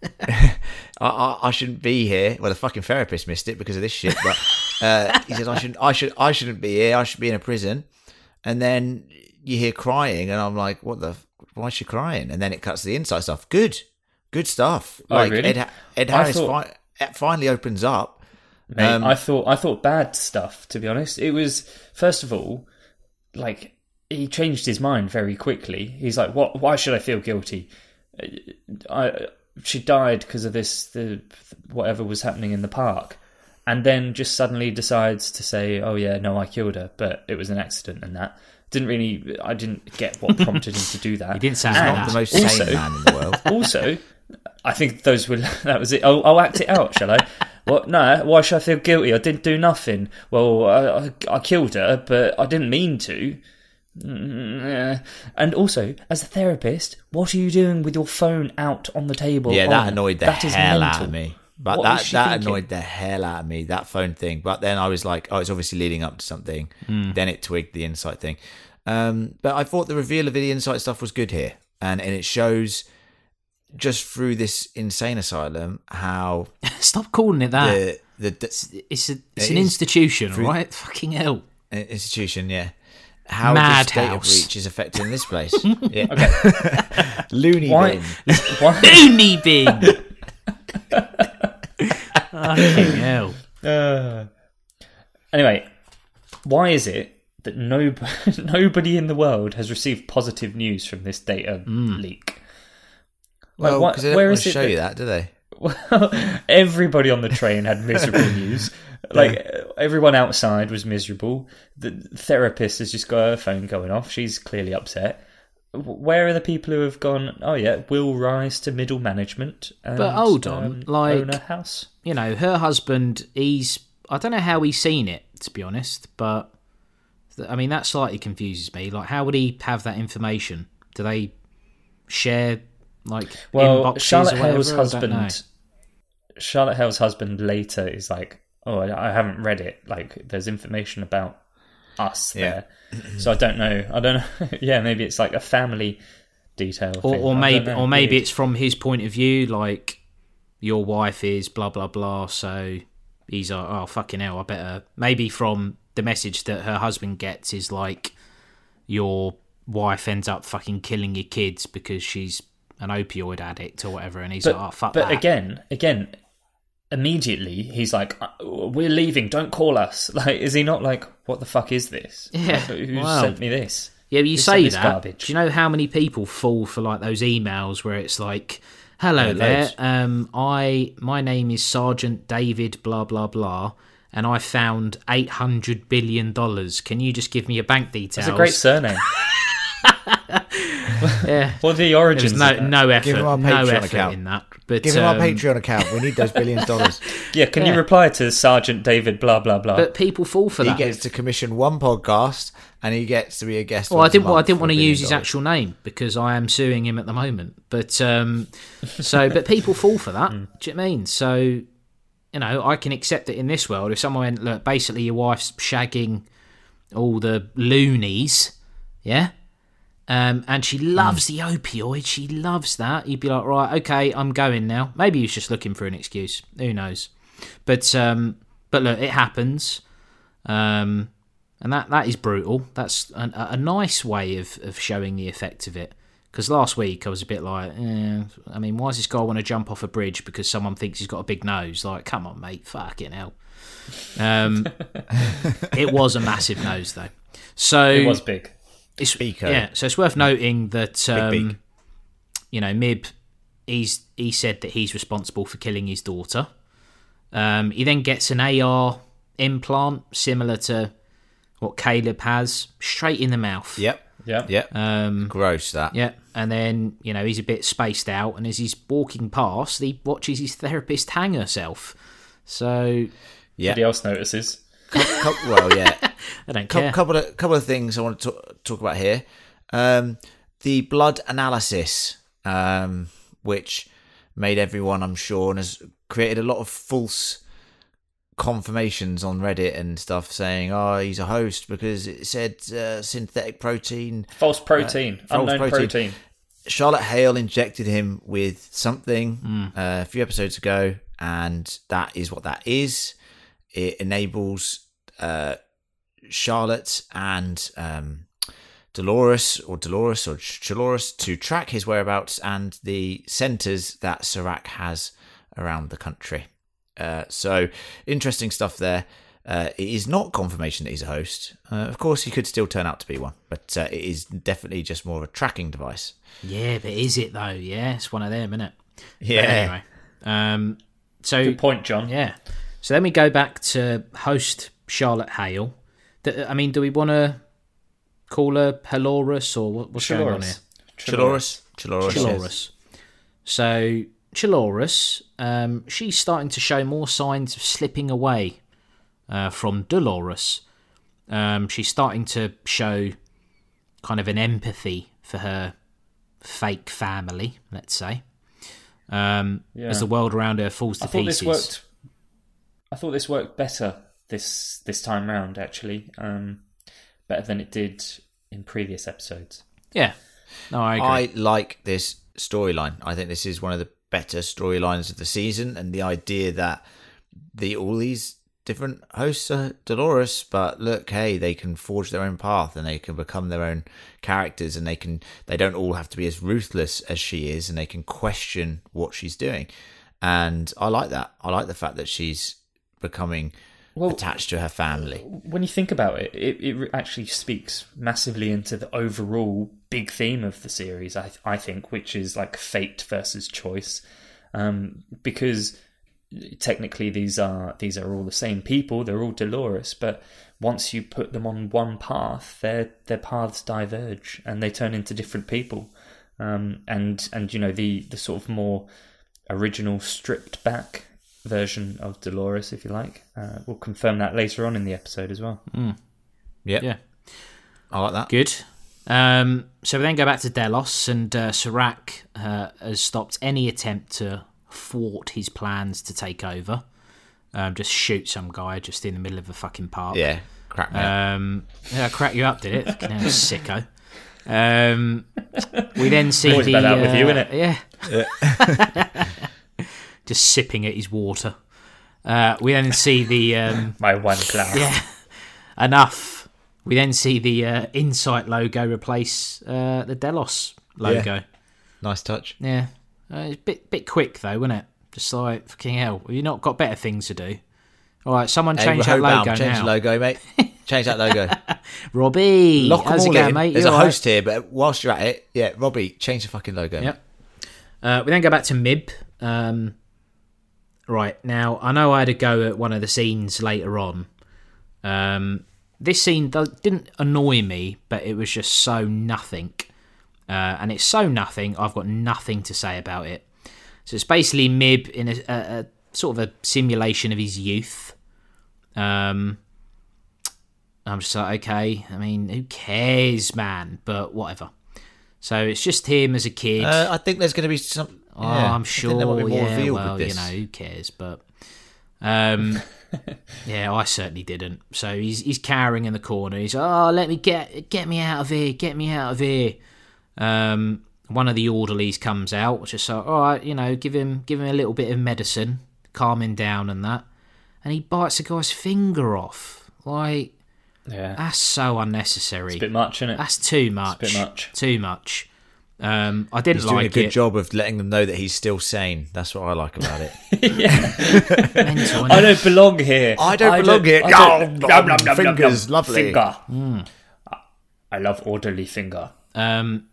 I, I, I shouldn't be here. Well, the fucking therapist missed it because of this shit. But uh, he says I should I should I shouldn't be here. I should be in a prison. And then you hear crying, and I'm like, what the? Why is she crying? And then it cuts to the inside stuff. Good, good stuff. Oh, like really? Ed, Ed Harris thought- fi- it finally opens up. Mate, Um, I thought I thought bad stuff. To be honest, it was first of all, like he changed his mind very quickly. He's like, "What? Why should I feel guilty? I she died because of this, the whatever was happening in the park." And then just suddenly decides to say, "Oh yeah, no, I killed her, but it was an accident." And that didn't really. I didn't get what prompted him to do that. He didn't sound And like Not the most also- sane man in the world. also, I think those were that was it. I'll, I'll act it out, shall I? What? No. Why should I feel guilty? I didn't do nothing. Well, I, I, I killed her, but I didn't mean to. Mm. And also, as a therapist, what are you doing with your phone out on the table? Yeah, that on? annoyed the That is hell out of me. But What that that thinking? annoyed the hell out of me. That phone thing. But then I was like, oh, it's obviously leading up to something. Hmm. Then it twigged the Incite thing. Um, but I thought the reveal of the Incite stuff was good here, and and it shows just through this insane asylum how Stop calling it that. the the, the it's a it's It an institution, Through- right? Fucking hell. institution, yeah. How this data Madhouse. breach is affecting this place. yeah. Looney Why? bin. Why? Loony bin. Fucking hell. Uh, anyway, why is it that no, nobody in the world has received positive news from this data leak? Like, Well, what- because they don't where want is to it show that- you that, do they? Well, everybody on the train had miserable news. Like everyone outside was miserable. The therapist has just got her phone going off. She's clearly upset. Where are the people who have gone? Oh yeah, will rise to middle management. And, But hold on, um, like- own a house. You know, her husband, he's. I don't know how he's seen it, to be honest, but. th- I mean, that slightly confuses me. Like, how would he have that information? Do they share, like, Well, inboxes Charlotte? Hale's I don't know. husband. Charlotte Hale's husband later is like, "Oh, I, haven't read it. Like, there's information about us Yeah. there, so I don't know. I don't know. yeah, maybe it's like a family detail, or, or maybe or maybe it's from his point of view like your wife is blah blah blah so he's like oh fucking hell i better maybe from the message that her husband gets is like your wife ends up fucking killing your kids because she's an opioid addict or whatever and he's but, like oh fuck but that again, again, immediately he's like, "Uh, "We're leaving. Don't call us." Like, is he not like, "What the fuck is this? Yeah, Like, who wow. sent me this?" Yeah, you say that. garbage. Do you know how many people fall for like those emails where it's like, "Hello Yeah, there, um, I my name is Sergeant David blah blah blah, and I found eight hundred billion dollars. Can you just give me your bank details?" It's a great surname. yeah. What are the origins? no of that? no effort, Give him our no Patreon effort account. in that. But Give him our um, Patreon account. We need those billions of dollars. Yeah, can Yeah. you reply to Sergeant David? Blah blah blah. But people fall for he that. He gets to commission one podcast, and he gets to be a guest. Well, I didn't. Well, I didn't want to billion use his actual name because I am suing him at the moment. But um, so, but people fall for that. Hmm. Do you know what I mean? So, you know, I can accept it in this world. If someone went, look, basically your wife's shagging all the loonies, yeah, um, and she loves the opioid, she loves that. You'd be like, right, okay, I'm going now. Maybe he was just looking for an excuse. Who knows? But um, but look, it happens. Um, and that that is brutal. That's an, a, a nice way of of showing the effect of it. Because last week I was a bit like, eh, I mean, why does this guy want to jump off a bridge because someone thinks he's got a big nose? Like, come on, mate, fucking hell. Um, it was a massive nose though. So It was big. It's Beaker. yeah, so it's worth noting that um, beak. you know Mib, he's he said that he's responsible for killing his daughter. Um, he then gets an AR implant similar to what Caleb has, straight in the mouth. Yep. Yeah. Yep. Um, Gross that. yeah, and then you know he's a bit spaced out, and as he's walking past, he watches his therapist hang herself. So Yeah. Nobody else notices. Cou- well, yeah. I don't Cou- care. couple of couple of things I want to talk, talk about here. Um, the blood analysis, um, which made everyone, I'm sure, and has created a lot of false confirmations on Reddit and stuff, saying, "Oh, he's a host because it said uh, synthetic protein." False protein. false unknown protein. protein. Charlotte Hale injected him with something Hmm. uh, a few episodes ago, and that is what that is. It enables uh, Charlotte and um, Dolores or Dolores or Ch- Dolores to track his whereabouts and the centers that Serac has around the country. Uh, so interesting stuff there. Uh, it is not confirmation that he's a host. Uh, of course, he could still turn out to be one, but uh, it is definitely just more of a tracking device. Yeah, but is it though? Yeah, it's one of them, isn't it? Yeah. But anyway, um, so Good point, John. Yeah. So then we go back to host Charlotte Hale. Th- I mean, do we want to call her Halorus or what, what's going on here? Chiloris. Chilorus. Chilorus. Chilorus. So Chilorus, um, she's starting to show more signs of slipping away uh, from Dolores. Um, she's starting to show kind of an empathy for her fake family, let's say. Um, Yeah. As the world around her falls to I thought pieces. this worked. I thought this worked better this this time round. Actually, um, better than it did in previous episodes. Yeah. No, I agree. I like this storyline. I think this is one of the better storylines of the season, and the idea that the all these different hosts are Dolores, but look, hey, they can forge their own path and they can become their own characters, and they can they don't all have to be as ruthless as she is, and they can question what she's doing. And I like that. I like the fact that she's becoming Well- attached to her family. When you think about it, it, it actually speaks massively into the overall big theme of the series. I I think, which is like fate versus choice, um, because technically these are these are all the same people. They're all Dolores, but once you put them on one path, their their paths diverge and they turn into different people. Um, and and you know the the sort of more original stripped back version of Dolores, if you like. Uh, we'll confirm that later on in the episode as well. Yep. yeah. I like that. Good. Um, so we then go back to Delos, and uh, Serac uh, has stopped any attempt to thwart his plans to take over. Um, just shoot some guy just in the middle of a fucking park. Yeah, crack me. up. Um, yeah, crack you up, did it? Fucking hell, sicko. Um, we then see Always the about that with you, uh, innit? Yeah. just sipping at his water. Uh, we then see the um, My one glass. yeah, enough. We then see the uh, Incite logo replace uh, the Delos logo. nice touch. Yeah, Uh, it's a bit bit quick though, wasn't it? Just like fucking hell. Have you not got better things to do? All right, someone Hey, change that Hobaum, logo change now. the logo, mate. Change that logo. Robbie, Lock them how's it going, mate? There's You a all right? host here, but whilst you're at it, yeah, Robbie, change the fucking logo. Yep. Uh, we then go back to Mib. Um, right now, I know I had a go at one of the scenes later on. Um, this scene didn't annoy me, but it was just so nothing, uh, and it's so nothing. I've got nothing to say about it. So it's basically Mib in a, a, a sort of a simulation of his youth. Um, I'm just like, okay. I mean, who cares, man? But whatever. So it's just him as a kid. Uh, I think there's going to be some. Oh, yeah, I'm sure. there be more yeah, well, you know, who cares? But um, yeah, I certainly didn't. So he's he's cowering in the corner. He's oh, let me get get me out of here, get me out of here. Um, one of the orderlies comes out, just so all right, you know, give him give him a little bit of medicine, calm him down and that, and he bites the guy's finger off. Like Yeah, That's so unnecessary. it's a bit much, isn't it? That's too much. bit much. Too much. Um, I didn't He's doing like a good it. job of letting them know that he's still sane. That's what I like about it. Mental, I don't belong here. I don't belong here. I don't- Oh, Nom, nom, nom, fingers, nom, nom. lovely. Finger. I love orderly finger. Um,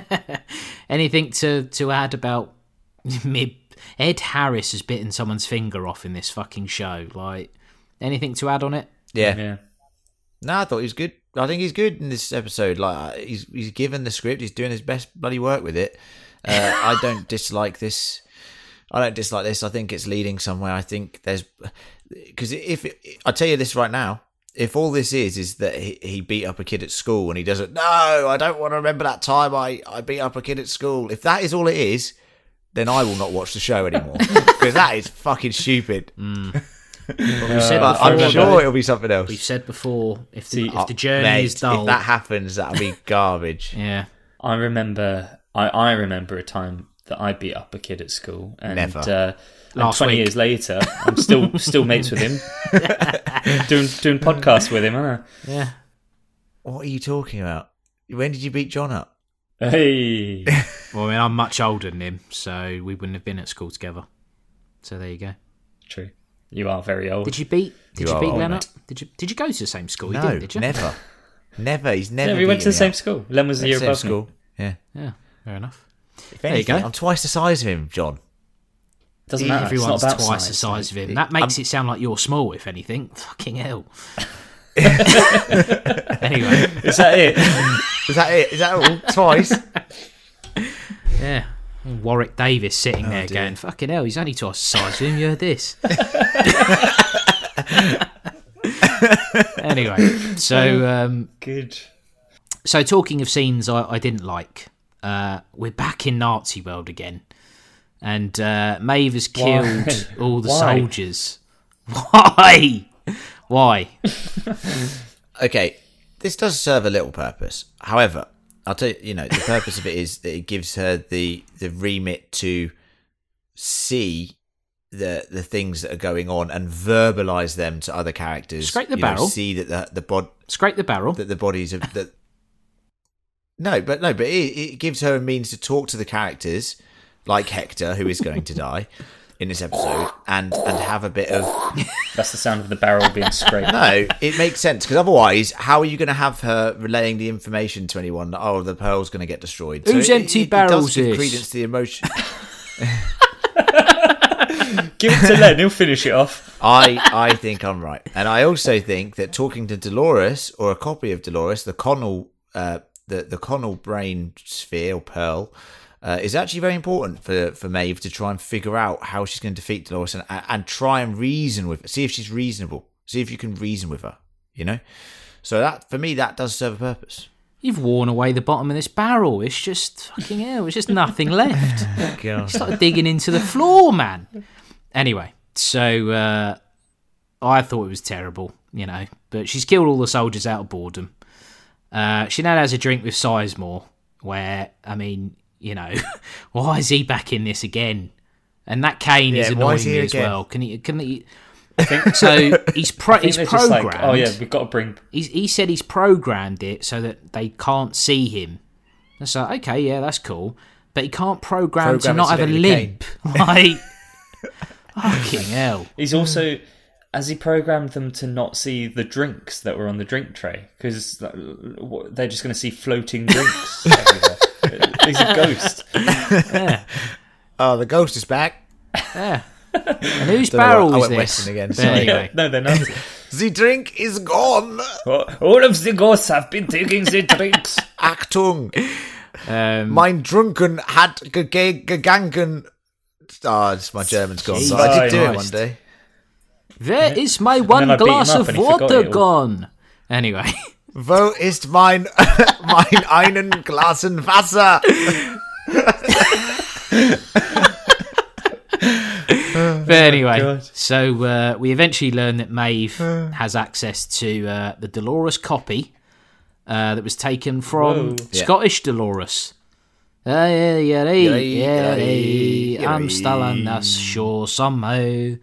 anything to to add about me? Ed Harris has bitten someone's finger off in this fucking show. Like, anything to add on it? Yeah. Yeah. No, I thought he was good. I think he's good in this episode. Like uh, he's he's given the script. He's doing his best bloody work with it. Uh, I don't dislike this. I don't dislike this. I think it's leading somewhere. I think there's because if I tell you this right now, if all this is is that he, he beat up a kid at school and he doesn't. No, I don't want to remember that time I I beat up a kid at school. If that is all it is, then I will not watch the show anymore because that is fucking stupid. We've said But I'm sure it'll be something else. We've said before if the, See, if the journey Mate, is dull, If that happens, that'll be garbage. yeah, I remember. I, I remember a time that I beat up a kid at school, and Never. Uh, and Last twenty week. years later, I'm still still mates with him, doing doing podcasts with him. Aren't yeah. What are you talking about? When did you beat John up? Hey, Well, I mean, I'm much older than him, so we wouldn't have been at school together. So there you go. true. You are very old. Did you beat? Did You you, beat old, Len mate. Did you? Did you go to the same school? You no, didn't, did you? never, never. He's never. Yeah, we went to the same up. school. Len was the year Same above school. me. Yeah. Yeah, fair enough. If There you go. I'm twice the size of him, John. Doesn't matter. Everyone's it's not about twice size, the size of mate. him. That makes it sound like you're small, if anything. Fucking hell. anyway, Is that it? Is that it? Is that all? Twice? yeah. Warwick Davis sitting there dear. going, fucking hell, he's only twice the size of. You heard this. anyway, so um, Good. so talking of scenes I, I didn't like, uh, we're back in Nazi world again, and uh, Maeve has killed all the Why? soldiers. Why? Why? okay, this does serve a little purpose. However, I'll tell you, you know, the purpose of it is that it gives her the the remit to see the the things that are going on and verbalize them to other characters. Scrape the You know, barrel. see that the the bod Scrape the barrel. that the bodies of that. No, but no, but it, it gives her a means to talk to the characters, like Hector, who is going to die in this episode, and and have a bit of That's the sound of the barrel being scraped. no. It makes sense because otherwise, how are you going to have her relaying the information to anyone? That, oh, the pearl's going to get destroyed. Whose it- empty it, it barrel's does give this? credence to the emotion. Give it to Len. He'll finish it off. I I think I'm right, and I also think that talking to Dolores or a copy of Dolores, the Connell, uh, the the Connell brain sphere or pearl, uh, is actually very important for for Maeve to try and figure out how she's going to defeat Dolores and and try and reason with, her. see if she's reasonable, see if you can reason with her, you know. So that for me, that does serve a purpose. You've worn away the bottom of this barrel. It's just fucking hell. There's just nothing left. God. Start digging into the floor, man. Anyway, so uh, I thought it was terrible, you know, but she's killed all the soldiers out of boredom. Uh, she now has a drink with Sizemore, where I mean, you know, why is he back in this again? And that cane is Yeah, why annoying is he me as again? well. Can he? Can he? so he's pro- I think he's programmed. like, oh yeah, we've got to bring. He's, he said he's programmed it so that they can't see him. That's like, okay, yeah, that's cool. But he can't program, to Program it not have a that limp. Like, fucking hell. He's also has he programmed them to not see the drinks that were on the drink tray because they're just going to see floating drinks everywhere. He's a ghost. Oh, the ghost is back. Yeah. And whose Don't barrel I is went this? Western again, But anyway, no, they're not. The drink is gone. All of the ghosts have been taking the drinks. Achtung, um, mein drunken hat gegangen. Ah, it's my German's gone. But I did do it one day. where is my one glass of and he forgot water gone? Anyway, Wo ist mein, mein einen Glasen Wasser? but anyway, God. so uh, we eventually learn that Maeve has access to uh, the Dolores copy uh, that was taken from Whoa. Yeah. Scottish Dolores. Uh, yeah, yeah, yeah, Yeah, yeah, yeah, yeah, yeah. I'm still on this show somehow.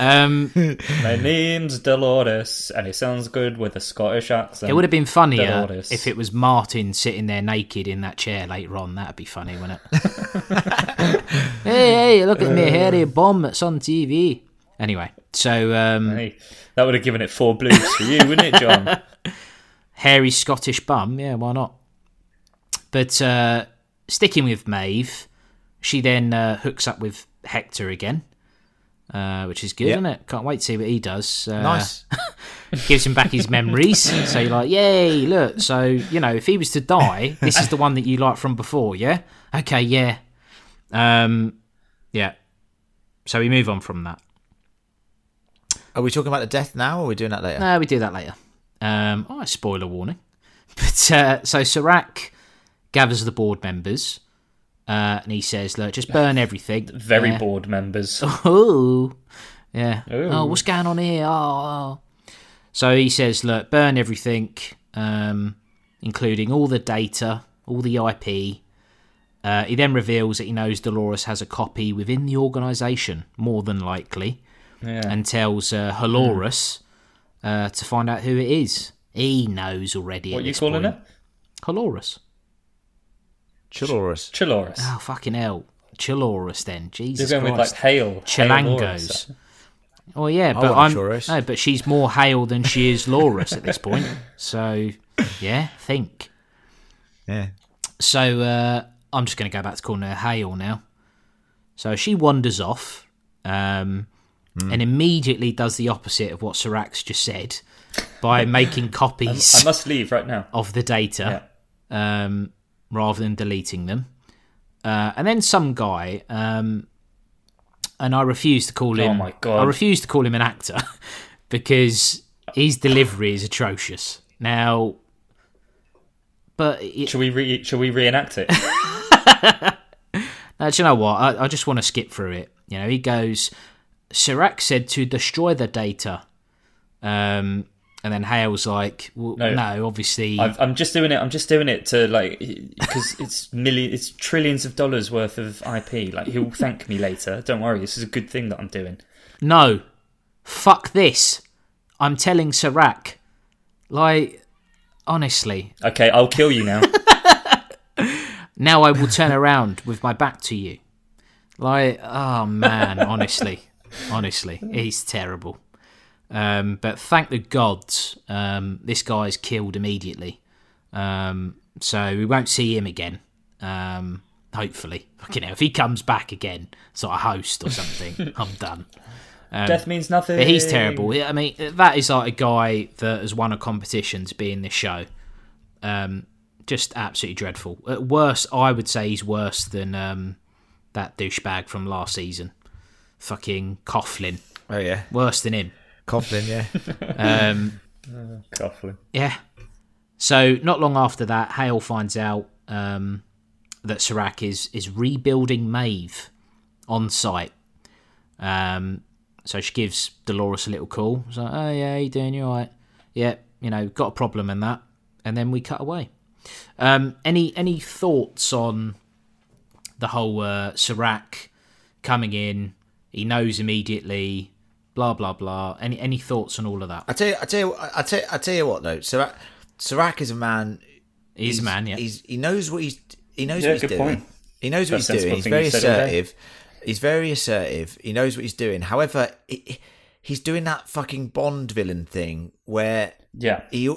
Um, My name's Dolores, and it sounds good with a Scottish accent. it would have been funnier Dolores. if it was Martin sitting there naked in that chair later on. That'd be funny, wouldn't it? hey, hey, look at me, hairy bum that's on TV. Anyway, so um, Hey, that would have given it four blues for you, wouldn't it, John? hairy Scottish bum. Yeah, why not? But uh, sticking with Maeve, she then uh, hooks up with Hector again, uh, which is good, Yeah. isn't it? Can't wait to see what he does. Uh, Nice. gives him back his memories. so you're like, yay, look. So, you know, if he was to die, this is the one that you like from before, yeah? Okay, yeah. Um, yeah. So we move on from that. Are we talking about the death now, or are we doing that later? No, we do that later. Um, oh, spoiler warning. But uh, so Serac gathers the board members, uh, and he says, "Look, just burn everything." Very Yeah. bored members. Oh, yeah. Ooh. Oh, what's going on here? Oh, oh. So he says, "Look, burn everything, um, including all the data, all the IP." Uh, he then reveals that he knows Dolores has a copy within the organisation, more than likely Yeah. and tells uh, Halorus uh, to find out who it is. He knows already. what at are you calling point. it? Halorus. Chilorus. Chiloris. Oh fucking hell, Chilorus. Then Jesus. You're Jesus going with like Christ. hail. Chilangos. oh yeah, but I'm Chilorus. no, but she's more Hale than she is Laurus at this point. So yeah, think. Yeah. So uh, I'm just going to go back to calling her Hale now. So she wanders off, um, Hmm. and immediately does the opposite of what Serax just said by making copies. I must leave right now. of the data um, rather than deleting them. Uh, and then some guy, um, and I refuse to call him. Oh my God. I refuse to call him an actor because his delivery is atrocious. Now, but it, Shall we re- shall we reenact it? Uh, do you know what? I, I just want to skip through it. You know, he goes, Serac said to destroy the data. Um, and then Hale's like, well, no. No. obviously. I've, I'm just doing it. I'm just doing it to like because it's million, it's trillions of dollars worth of IP. Like he'll thank me later. Don't worry. This is a good thing that I'm doing. No. Fuck this. I'm telling Serac. Like, honestly, Okay, I'll kill you now. now I will turn around with my back to you. Like, oh man, honestly. Honestly, he's terrible. Um, but thank the gods, um, this guy's killed immediately. Um, so we won't see him again. Um, hopefully. Fucking hell, if he comes back again, sort of host or something, I'm done. Death means nothing. But he's terrible. I mean, that is like a guy that has won a competition to be in this show. Um, just absolutely dreadful. At worst, I would say he's worse than um, that douchebag from last season. Fucking Coughlin. Oh yeah. Worse than him. Coughlin. Yeah. Um, Coughlin. yeah. So not long after that, Hale finds out um, that Serac is is rebuilding Maeve on site. Um, so she gives Dolores a little call. She's like, "Oh yeah, how you doing? You all right? Yeah, you know, got a problem and that." And then we cut away. Um, any any thoughts on the whole uh, Serac coming in? He knows immediately. Blah blah blah. Any any thoughts on all of that? I tell you. I tell you. I tell. I tell you what though. Serac, Serac is a man. He's, a man, yeah. He's he knows what he's he knows Yeah, what he's good doing. point. He knows what That's he's doing. He's very you've said all day. assertive. He's very assertive. He knows what he's doing. However, he, he's doing that fucking Bond villain thing where Yeah. he,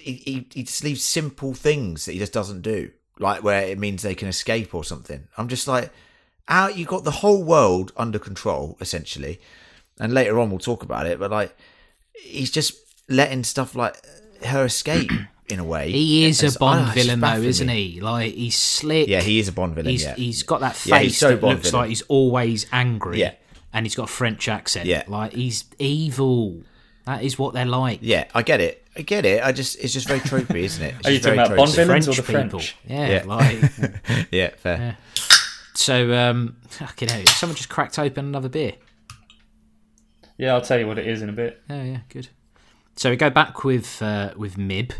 he he he just leaves simple things that he just doesn't do, like where it means they can escape or something. I'm just like, out you got the whole world under control essentially, and later on we'll talk about it. But like, he's just letting stuff like her escape in a way. He is It's- a Bond I know, villain, though, isn't he? Like he's slick. Yeah, he is a Bond villain. He's yeah, he's got that face Yeah, he's so that Bond looks villain. like he's always angry. Yeah. and he's got a French accent. Yeah. like he's evil. That is what they're like. yeah, I get it. I get it. I just it's just very tropey, isn't it? It's Are you just very talking about Bond tropey. villains? French or the people. French? Yeah, Yeah. like Yeah, fair. so. Um, fucking hell, someone just cracked open another beer. Yeah, I'll tell you what it is in a bit. Yeah, yeah, good. So we go back with uh, with Mib,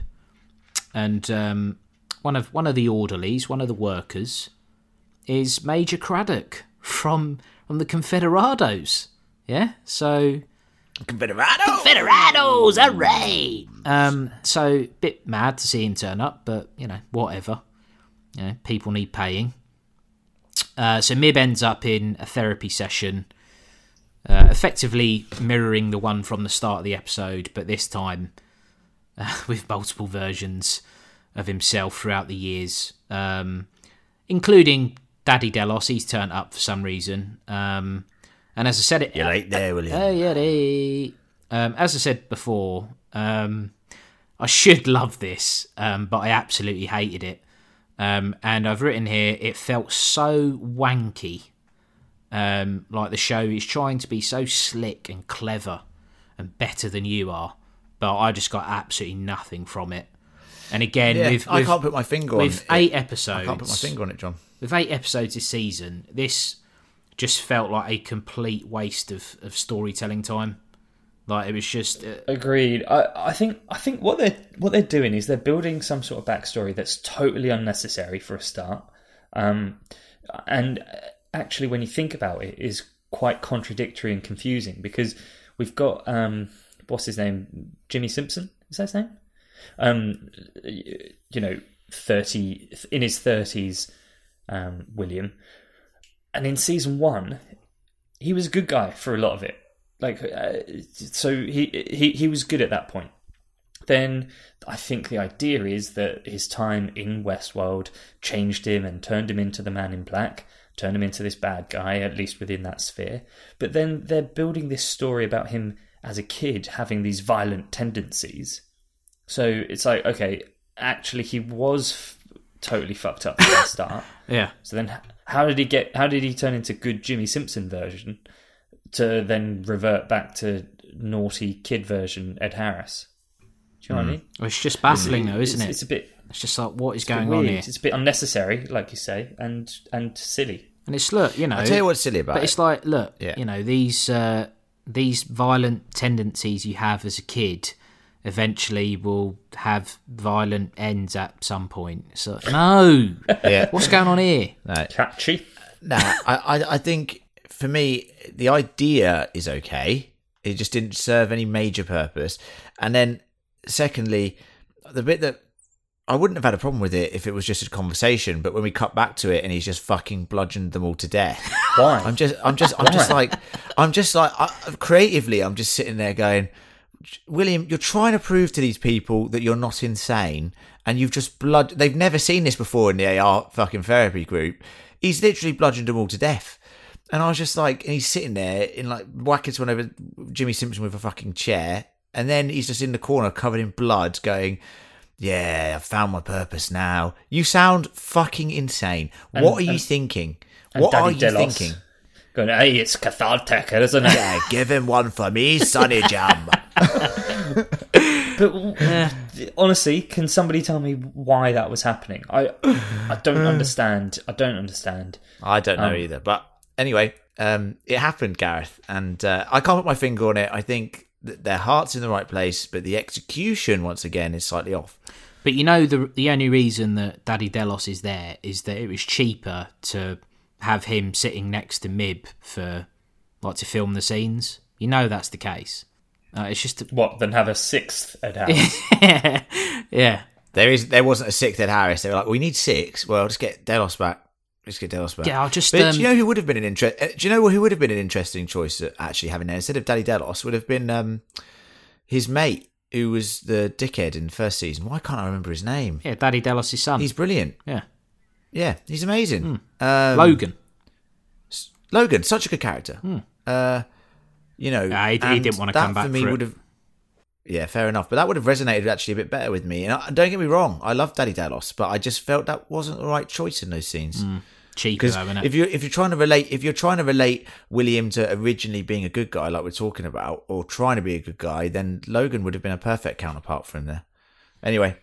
and um, one of one of the orderlies, one of the workers, is Major Craddock from from the Confederados. Yeah, so Confederado. Confederados, hooray! Um, so bit mad to see him turn up, but you know, whatever. You know, people need paying. Uh, so Mib ends up in a therapy session, uh, effectively mirroring the one from the start of the episode, but this time uh, with multiple versions of himself throughout the years, um, including Daddy Delos. He's turned up for some reason. Um, and as I said, it You're late there, William. Oh yeah, um, as I said before, um, I should love this, um, but I absolutely hated it. Um, and I've written here, it felt so wanky. Um, like the show is trying to be so slick and clever and better than you are, but I just got absolutely nothing from it. And again, Yeah, with, I can't put my finger with on eight it. episodes, I can't put my finger on it, John. with eight episodes this season, this just felt like a complete waste of, of storytelling time. Like it was just uh, Agreed. I, I think I think what they're what they're doing is they're building some sort of backstory that's totally unnecessary for a start, um, and uh, actually, when you think about it, is quite contradictory and confusing because we've got um, what's his name, Jimmy Simpson, is that his name? Um, you know, thirty in his thirties, um, William, and in season one, he was a good guy for a lot of it. Like, uh, so he he he was good at that point. Then I think the idea is that his time in Westworld changed him and turned him into the Man in Black, turned him into this bad guy, at least within that sphere. But then they're building this story about him as a kid having these violent tendencies. So it's like, okay, actually, he was f- totally fucked up from the start. yeah. So then, how did he get? How did he turn into good Jimmy Simpson version to then revert back to naughty kid version Ed Harris? Do you know what I hmm. mean? Well, It's just baffling though, isn't it's, it? It's a bit It's just like what is it's going on here? It's a bit unnecessary, like you say, and and silly. And it's look, you know, I tell you what's silly about but it. it's like look, Yeah. you know, these uh, these violent tendencies you have as a kid eventually will have violent ends at some point. So no, yeah. what's going on here? No, Catchy. nah, I, I, I think for me, the idea is okay. It just didn't serve any major purpose. And then, secondly, the bit that I wouldn't have had a problem with it if it was just a conversation. But when we cut back to it and he's just fucking bludgeoned them all to death, Why? I'm just, I'm just, I'm just like, I'm just like, I, creatively, I'm just sitting there going, William, you're trying to prove to these people that you're not insane, and you've just blood. They've never seen this before in the AR fucking therapy group. He's literally bludgeoned them all to death, and I was just like, and he's sitting there in like whacking someone over Jimmy Simpson with a fucking chair, and then he's just in the corner covered in blood, going. Yeah, I've found my purpose now. You sound fucking insane. And- what are you and- thinking? and What Daddy are you Delos thinking? Going, hey, it's cathartic, isn't it? Yeah, give him one for me, Sonny Jam. But honestly, can somebody tell me why that was happening? I I don't understand. I don't understand. I don't know Um, either. But anyway, um, it happened, Gareth, and uh, I can't put my finger on it. I think that their heart's in the right place, but the execution, once again, is slightly off. But you know the the only reason that Daddy Delos is there is that it was cheaper to have him sitting next to Mib for like to film the scenes. You know that's the case. Uh, it's just What? Then have a sixth Ed Harris? yeah. There is, there wasn't a sixth Ed Harris. They were like, we need six. Well, just get Delos back. Just get Delos back. Yeah, I'll just, But um, do you know who would have been an interest? uh, Do you know who would have been an interesting choice to actually having there instead of Daddy Delos? Would have been um, his mate who was the dickhead in the first season. Why can't I remember his name? Yeah, Daddy Delos' son. He's brilliant. yeah. Yeah, he's amazing. Hmm. Um, Logan. Logan, such a good character. Uh, you know, Ah, he- he didn't wanna come back For me, would have. Yeah, fair enough. But that would have resonated actually a bit better with me. And I, don't get me wrong, I love Daddy Delos, but I just felt that wasn't the right choice in those scenes. Cheaper Because though, innit? if you if you're trying to relate if you're trying to relate William to originally being a good guy, like we're talking about, or trying to be a good guy, then Logan would have been a perfect counterpart for him there. Anyway,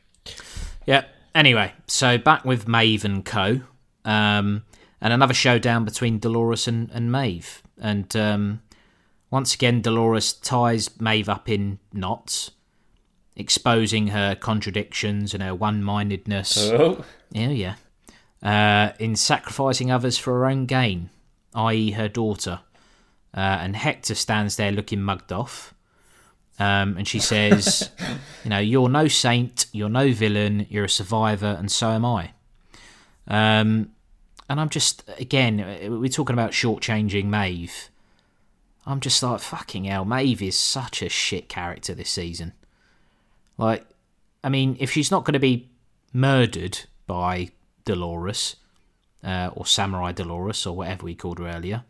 Yeah. Anyway, so back with Maeve and Co. Um, and another showdown between Dolores and, and Maeve. And um, once again, Dolores ties Maeve up in knots, exposing her contradictions and her one mindedness. oh, Yeah, yeah. Uh, in sacrificing others for her own gain, i.e., her daughter. uh, and Hector stands there looking mugged off. Um, and she says, "You know, you're no saint, you're no villain, you're a survivor, and so am I." Um, and I'm just again, we're talking about shortchanging Maeve. I'm just like, fucking hell, Maeve is such a shit character this season. Like, I mean, if she's not going to be murdered by Dolores, uh, or Samurai Dolores, or whatever we called her earlier.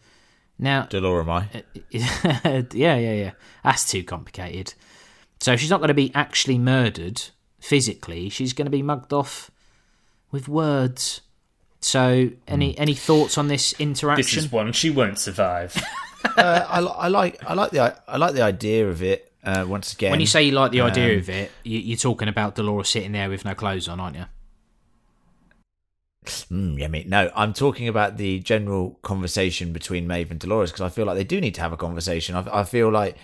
Now, Dolorami. yeah, yeah, yeah. That's too complicated. So she's not going to be actually murdered physically. She's going to be mugged off with words. So, any any thoughts on this interaction? This is one she won't survive. uh, I, I like I like the I like the idea of it. Uh, once again, when you say you like the idea um, of it, you, you're talking about Dolores sitting there with no clothes on, aren't you? Mm, mate. No, I'm talking about the general conversation between Maeve and Dolores because I feel like they do need to have a conversation. I, I feel like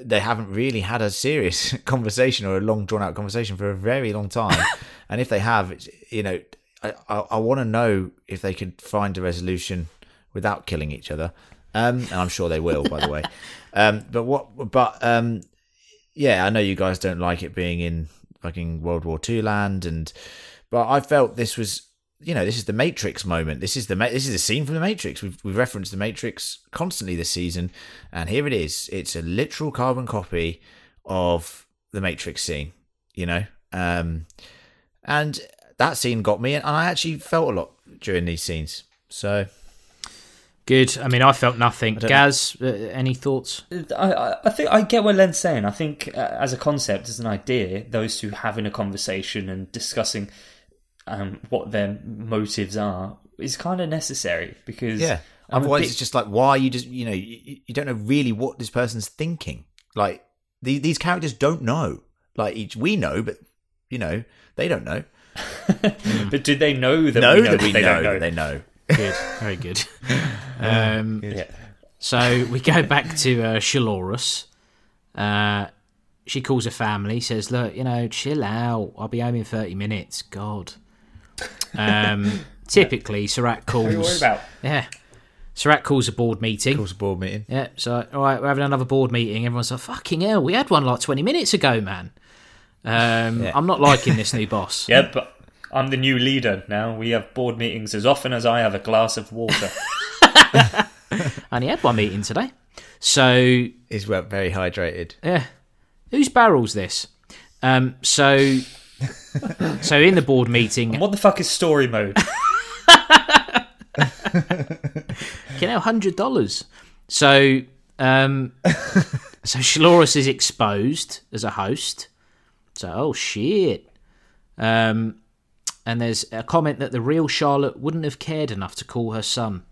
they haven't really had a serious conversation or a long drawn out conversation for a very long time. and if they have, it's, you know, I, I, I want to know if they could find a resolution without killing each other. Um, and I'm sure they will, by the way. Um, but what? But um, yeah, I know you guys don't like it being in fucking World War Two land, and but I felt this was, you know, this is the Matrix moment. This is the Ma- this is a scene from the Matrix. We've we've referenced the Matrix constantly this season, and here it is. It's a literal carbon copy of the Matrix scene. You know, um, and that scene got me, and I actually felt a lot during these scenes. So Good. I mean, I felt nothing. don't- Gaz, uh, any thoughts? I, I, I think I get what Len's saying. I think uh, as a concept, as an idea, those two having a conversation and discussing um, what their motives are is kind of necessary because Yeah. I'm Otherwise, bit- it's just like why you just you know you, you don't know really what this person's thinking. Like the, these characters don't know. Like each we know, but you know they don't know. but do they know that know we know that that we they know, don't know? that they know. Good. Very good. Um, Yeah. So we go back to uh, Shalorus. Uh, she calls her family, says, "Look, you know, chill out. I'll be home in thirty minutes." God. Um, typically, Serac calls. What are you worried about? Yeah, Serac calls a board meeting. Calls a board meeting. Yeah, so all right, we're having another board meeting. Everyone's like, "Fucking hell, we had one like twenty minutes ago, man." Um, Yeah. I'm not liking this new boss. Yeah, but I'm the new leader now. We have board meetings as often as I have a glass of water. I only had one meeting today. So He's well, very hydrated. Yeah. Whose barrel's this? Um, so, so in the board meeting, what the fuck is story mode? you know, hundred dollars. So, um, so Shaloris is exposed as a host. So, oh shit. Um, and there's a comment that the real Charlotte wouldn't have cared enough to call her son.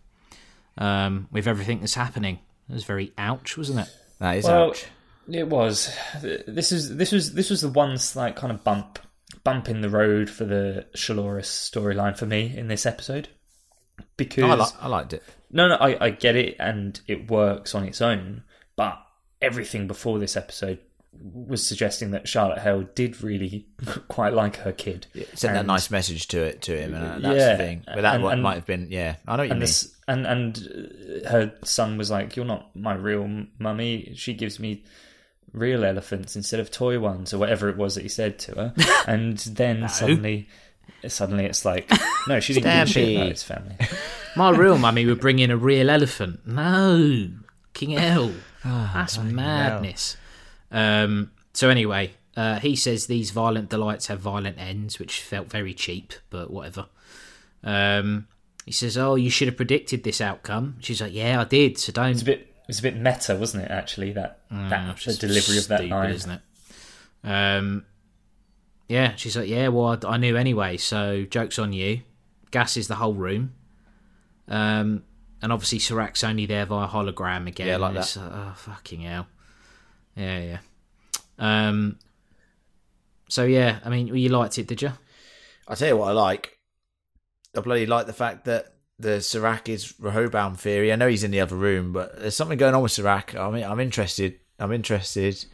Um, with everything that's happening, it was very ouch, wasn't it? That is Well, ouch. it was. This is this was this was the one slight kind of bump bump in the road for the Shaloris storyline for me in this episode. Because I, li- I liked it. No, no, I, I get it, and it works on its own. But everything before this episode was suggesting that Charlotte Hale did really quite like her kid. It sent that nice message to it to him, and uh, that's Yeah, the thing. But that and- and- might have been, yeah. I know what you And mean. this, and and uh, her son was like, "You're not my real mummy. She gives me real elephants instead of toy ones, or whatever it was that he said to her." and then suddenly, suddenly it's like, "No, she didn't give a shit about his family." My real mummy would bring in a real elephant. No, King L. Ah, That's madness. Um, so anyway, uh, he says these violent delights have violent ends, which felt very cheap, but whatever. Um, he says, "Oh, you should have predicted this outcome." She's like, "Yeah, I did." So don't. It's a bit, it's a bit meta, wasn't it? Actually, that that the Just delivery of that stupid, line. isn't it? Um, yeah, she's like, yeah, well, I, I knew anyway, so joke's on you. Gas is the whole room. Um, and obviously, Serac's only there via hologram again. Yeah, like and it's, uh, oh, fucking hell. Yeah, yeah. Um, so, yeah, I mean, you liked it, did you? I tell you what I like. I bloody like the fact that the Serac is Rehoboam theory. I know he's in the other room, but there's something going on with Serac. I mean, I'm interested. I'm interested.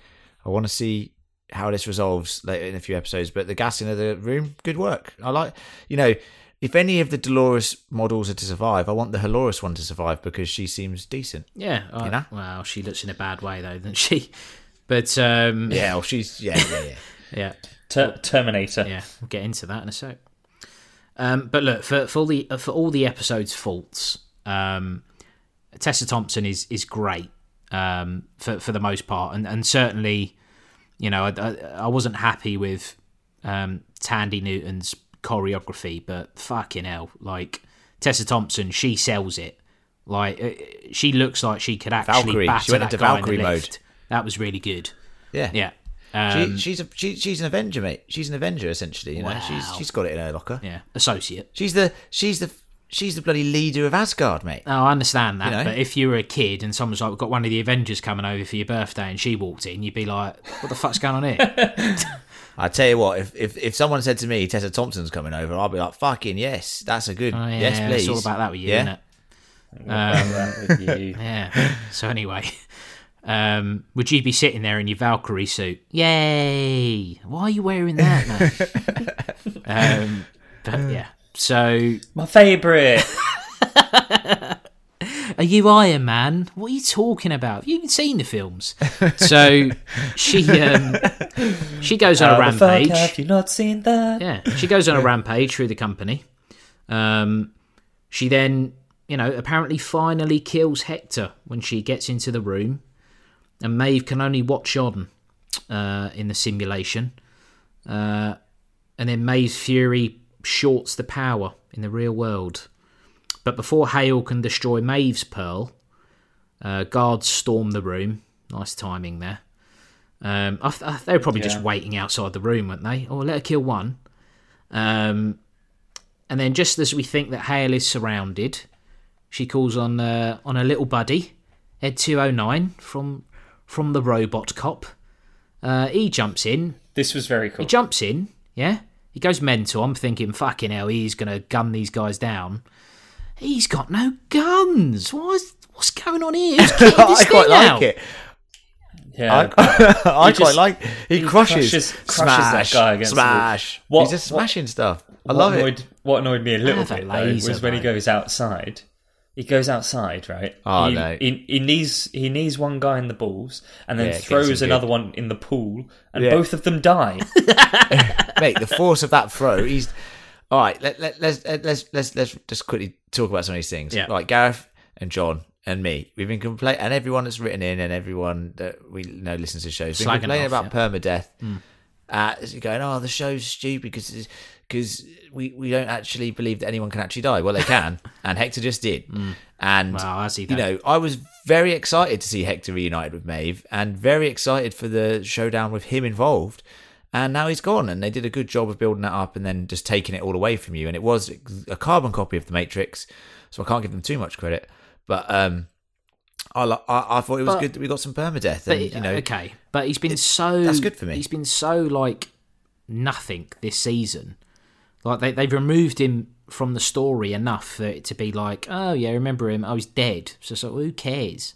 I want to see how this resolves later in a few episodes. But the gassing of the room, good work. I like, you know, if any of the Dolores models are to survive, I want the Dolores one to survive because she seems decent. Yeah. I- know? Well, she looks in a bad way though, doesn't she? But um, Yeah, well, she's yeah, yeah, yeah. yeah, Ter- Terminator. yeah. We'll get into that in a sec. Um, but look for for all the for all the episode's faults, um, Tessa Thompson is is great um, for for the most part, and and certainly, you know, I, I, I wasn't happy with um, Thandie Newton's choreography, but fucking hell, like Tessa Thompson, she sells it. Like uh, she looks like she could actually Valkyrie. batter She went that into guy Valkyrie mode. lift. That was really good. yeah. Yeah. Um, she, she's a she, she's an Avenger, mate. She's an Avenger essentially. You know, she's she's got it in her locker. yeah. Associate. She's the she's the she's the bloody leader of Asgard, mate. Oh, I understand that, You know? but if you were a kid and someone's like, "We've got one of the Avengers coming over for your birthday," and she walked in, you'd be like, "What the fuck's going on here?" I tell you what, if, if if someone said to me Tessa Thompson's coming over, I'll be like, fucking yes, that's a good Oh, yeah, yes, please. It's all about that with you, yeah? isn't it? Um. Yeah. So anyway, um, would you be sitting there in your Valkyrie suit? Yay! Why are you wearing that, man? um, but yeah. So, My favourite. are you Iron Man? What are you talking about? You haven't seen the films. So she um, she goes on a How the fuck rampage. have you not seen that? Yeah, she goes on a rampage through the company. Um, she then, you know, apparently finally kills Hector when she gets into the room, and Maeve can only watch on uh, in the simulation. Uh, and then Maeve's fury shorts the power in the real world. But before Hale can destroy Maeve's pearl, uh, guards storm the room. Nice timing there. Um, I th- I- they were probably just waiting outside the room, weren't they? Or let her kill one. Um, and then, just as we think that Hale is surrounded, she calls on uh, on her little buddy, Ed two hundred nine from from the robot cop. Uh, he jumps in. This was very cool. He jumps in. Yeah, he goes mental. I'm thinking, fucking hell, he's gonna gun these guys down. He's got no guns. What's what's going on here? Who's kitting this I quite thing like out? it. yeah. I, I just- quite like. He, he crushes, crushes- crushes smash, that guy against the wall. smash. What- He's just what- smashing stuff. I love annoyed, it. What annoyed me a little Have a bit though was when he goes outside. He goes outside, right? Oh, he, no. he, he knees he knees one guy in the balls and then Yeah, it gets throws him another one in the pool, and Yeah. both of them die. mate. The force of that throw. He's all right. Let, let, let's let's let's let's just quickly talk about some of these things. Yeah. Like Gareth and John and me, we've been complaining, and everyone that's written in, and everyone that we know listens to shows, been Slagging complaining off, about permadeath. Uh, going, oh, the show's stupid because because we we don't actually believe that anyone can actually die. Well, they can, and Hector just did. And Well, I see that. you know, I was very excited to see Hector reunited with Maeve, and very excited for the showdown with him involved. And now he's gone, and they did a good job of building that up and then just taking it all away from you. And it was a carbon copy of the Matrix, so I can't give them too much credit. But um, I I, I thought it was But- good that we got some permadeath, But, and you know, okay, but he's been so that's good for me. He's been so like nothing this season. Like they they've removed him from the story enough for it to be like, oh yeah, remember him? I was dead. So, so who cares?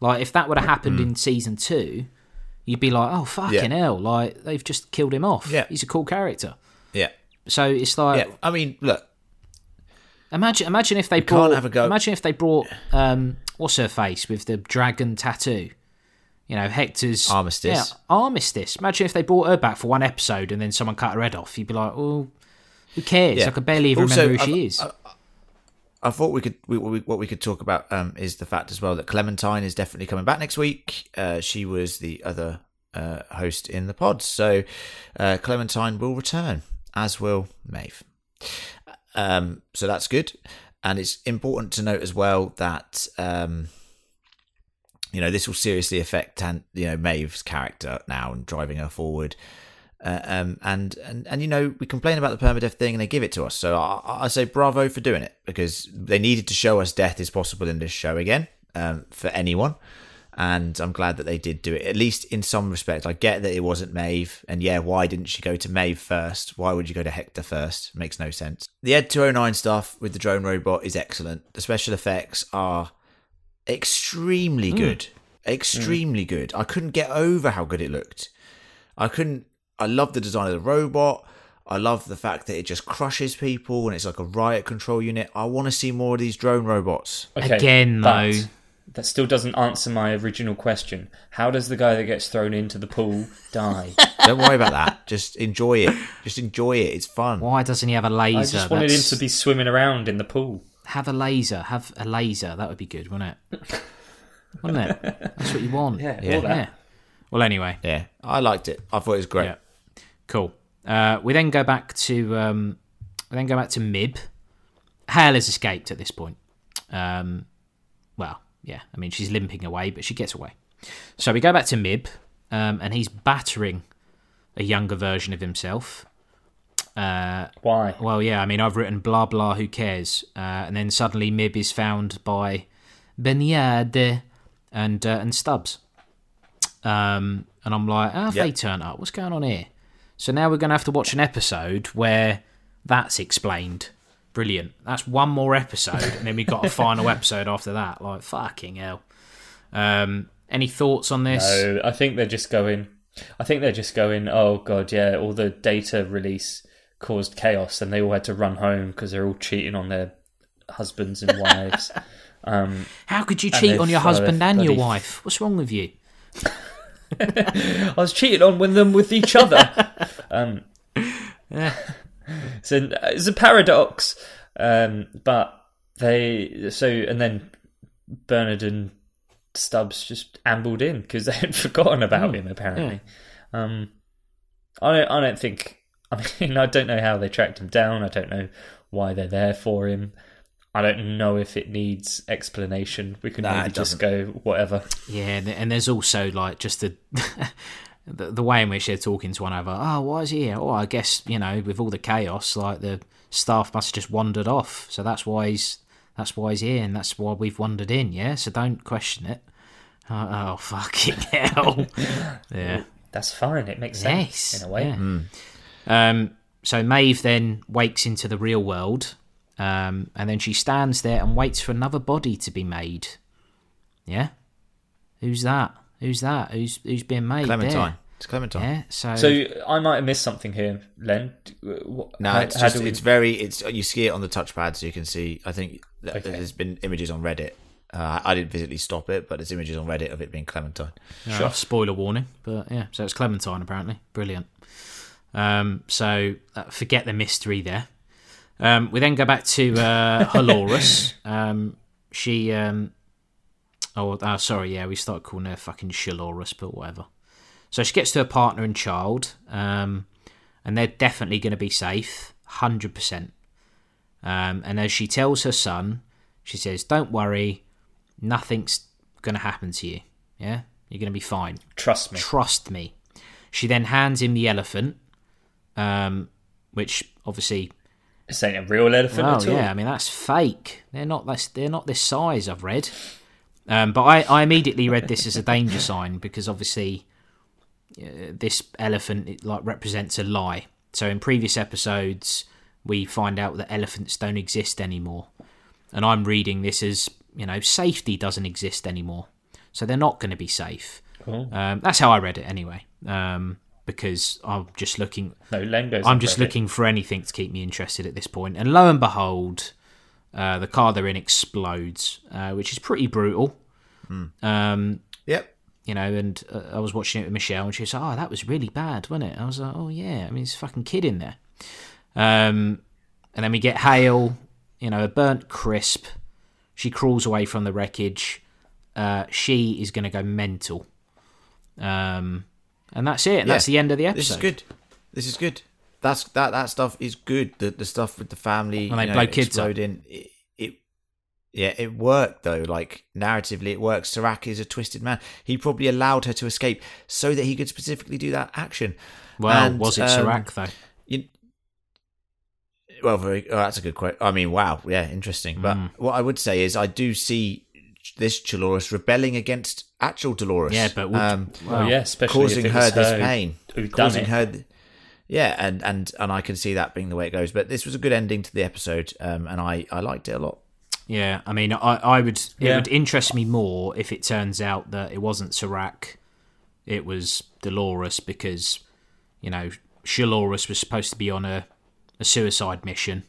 Like if that would have happened in season two, you'd be like, oh fucking Yeah. hell! Like they've just killed him off. Yeah. he's a cool character. yeah, So it's like yeah. I mean, look, Imagine, imagine if they can't brought. have a go- Imagine if they brought. Um, what's her face with the dragon tattoo? You know, Hector's Armistice. Yeah, Armistice. Imagine if they brought her back for one episode and then someone cut her head off. You'd be like, "Oh, who cares? Yeah. I could barely even Also, remember who she I've- is." I thought we could we, we, what we could talk about um, is the fact as well that Clementine is definitely coming back next week. Uh, she was the other uh, host in the pod, so uh, Clementine will return, as will Maeve. Um, so that's good, and it's important to note as well that um, you know this will seriously affect you know Maeve's character now and driving her forward. Uh, um, and, and and you know we complain about the permadeath thing and they give it to us. So I, I say bravo for doing it because they needed to show us death is possible in this show again um, for anyone. And I'm glad that they did do it at least in some respect. I get that it wasn't Maeve, and yeah, why didn't she go to Maeve first? Why would you go to Hector first? Makes no sense. The Ed 209 stuff with the drone robot is excellent. The special effects are extremely good, extremely good. I couldn't get over how good it looked. I couldn't. I love the design of the robot. I love the fact that it just crushes people and it's like a riot control unit. I want to see more of these drone robots. Okay, Again, though. that still doesn't answer my original question. How does the guy that gets thrown into the pool die? Don't worry about that. Just enjoy it. Just enjoy it. It's fun. Why doesn't he have a laser? I just wanted him to be swimming around in the pool. have a laser. Have a laser. That would be good, wouldn't it? wouldn't it? That's what you want. Yeah, Yeah. all that. Yeah. Well, anyway, Yeah, I liked it. I thought it was great. Yeah. Cool. Uh, we then go back to um, we then go back to Mib. Hale has escaped at this point. Um, well, yeah. I mean, she's limping away, but she gets away. So we go back to Mib, um, and he's battering a younger version of himself. Uh, Why? Well, yeah, I mean, I've written blah blah, who cares? Uh, and then suddenly Mib is found by Bernard and uh, and Stubbs. Um, and I'm like, how have Yep. they turned up? What's going on here? So now we're going to have to watch an episode where that's explained. Brilliant. That's one more episode, and then we got a final episode after that. Like, fucking hell. Um, any thoughts on this? No, I think they're just going. I think they're just going. Oh god, yeah. All the data release caused chaos, and they all had to run home because they're all cheating on their husbands and wives. um, How could you cheat on your husband and your wife? What's wrong with you? I was cheating on with them with each other. um, so it's a paradox, um, but they so and then Bernard and Stubbs just ambled in because they had forgotten about him. Apparently, um, I don't. I don't think. I mean, I don't know how they tracked him down. I don't know why they're there for him. I don't know if it needs explanation. We can Nah, maybe just go whatever. Yeah, and- and there's also like just the, the the way in which they're talking to one another. Oh, why is he here? Oh, I guess you know with all the chaos, like the staff must have just wandered off. So that's why he's that's why he's here, and that's why we've wandered in. Yeah, so don't question it. Oh, oh fucking hell! yeah. That's fine. It makes sense Yes, in a way. yeah. Um, so Maeve then wakes into the real world, um, and then she stands there and waits for another body to be made. Yeah, who's that? Who's that? Who's who's being made? Clementine. There? It's Clementine. Yeah. So, So I might have missed something here, Len. What- No, how- it's how just we- it's very it's you see it on the touchpad, so you can see. I think that Okay. there's been images on Reddit. Uh, I didn't physically stop it, but there's images on Reddit of it being Clementine. sure. spoiler warning, but yeah. So it's Clementine apparently. Brilliant. Um, so uh, forget the mystery there. Um, we then go back to uh, Halorus. Um, she, um, oh, uh, sorry, yeah, we start calling her fucking Shalorus, but whatever. So she gets to her partner and child, um, and they're definitely going to be safe, hundred percent. Um, and as she tells her son, she says, "Don't worry, nothing's going to happen to you. Yeah, you're going to be fine." trust me. Trust me. She then hands him the elephant, um, which obviously, This ain't a real elephant well, at all. yeah, I mean that's fake. They're not this. They're not this size. I've read, um, but I, I immediately read this as a danger sign because obviously uh, this elephant it, like represents a lie. So in previous episodes, we find out that elephants don't exist anymore, and I'm reading this as you know safety doesn't exist anymore, so they're not going to be safe. Cool. Um, that's how I read it anyway. Um, because I'm just looking, No, Len goes. I'm just Reddit. looking for anything to keep me interested at this point. And lo and behold, uh, the car they're in explodes, uh, which is pretty brutal. Um, Yep. you know, and uh, I was watching it with Michelle, and she was like, "Oh, that was really bad, wasn't it?" I was like, "Oh yeah, I mean, it's a fucking kid in there." Um, and then we get Hale, you know, a burnt crisp. She crawls away from the wreckage. Uh, she is going to go mental. Um, and that's it. And Yeah. That's the end of the episode. This is good. This is good. That's that that stuff is good. The the stuff with the family When they you know, blow kids up. exploding. It, it yeah, it worked though. Like narratively, it works. Serac is a twisted man. He probably allowed her to escape so that he could specifically do that action. Well, And, was it um, though? You, well, very. Oh, that's a good question. I mean, wow. Yeah, interesting. But Mm. what I would say is, I do see this Dolores rebelling against actual Dolores. Yeah, but would- um, Oh yeah, especially causing if her this her pain, who done causing it. her. yeah, and and and I can see that being the way it goes. But this was a good ending to the episode, um, and I I liked it a lot. Yeah, I mean, I, I would. It would interest me more if it turns out that it wasn't Serac, it was Dolores, because you know Shalorus was supposed to be on a, a suicide mission,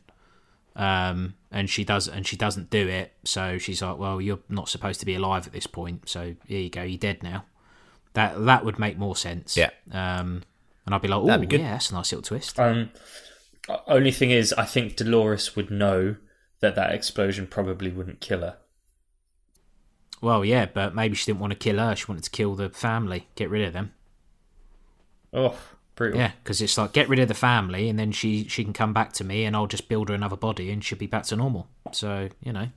um, and she does and she doesn't do it. So she's like, "Well, you're not supposed to be alive at this point. So here you go, you're dead now." That that would make more sense. Yeah. Um, and I'd be like, "Oh, That'd be good. yeah, that's a nice little twist." Um, only thing is, I think Dolores would know that that explosion probably wouldn't kill her. Well, yeah, but maybe she didn't want to kill her. She wanted to kill the family, get rid of them. Oh, brutal. Yeah, because it's like get rid of the family, and then she she can come back to me, and I'll just build her another body, and she'll be back to normal. So you know,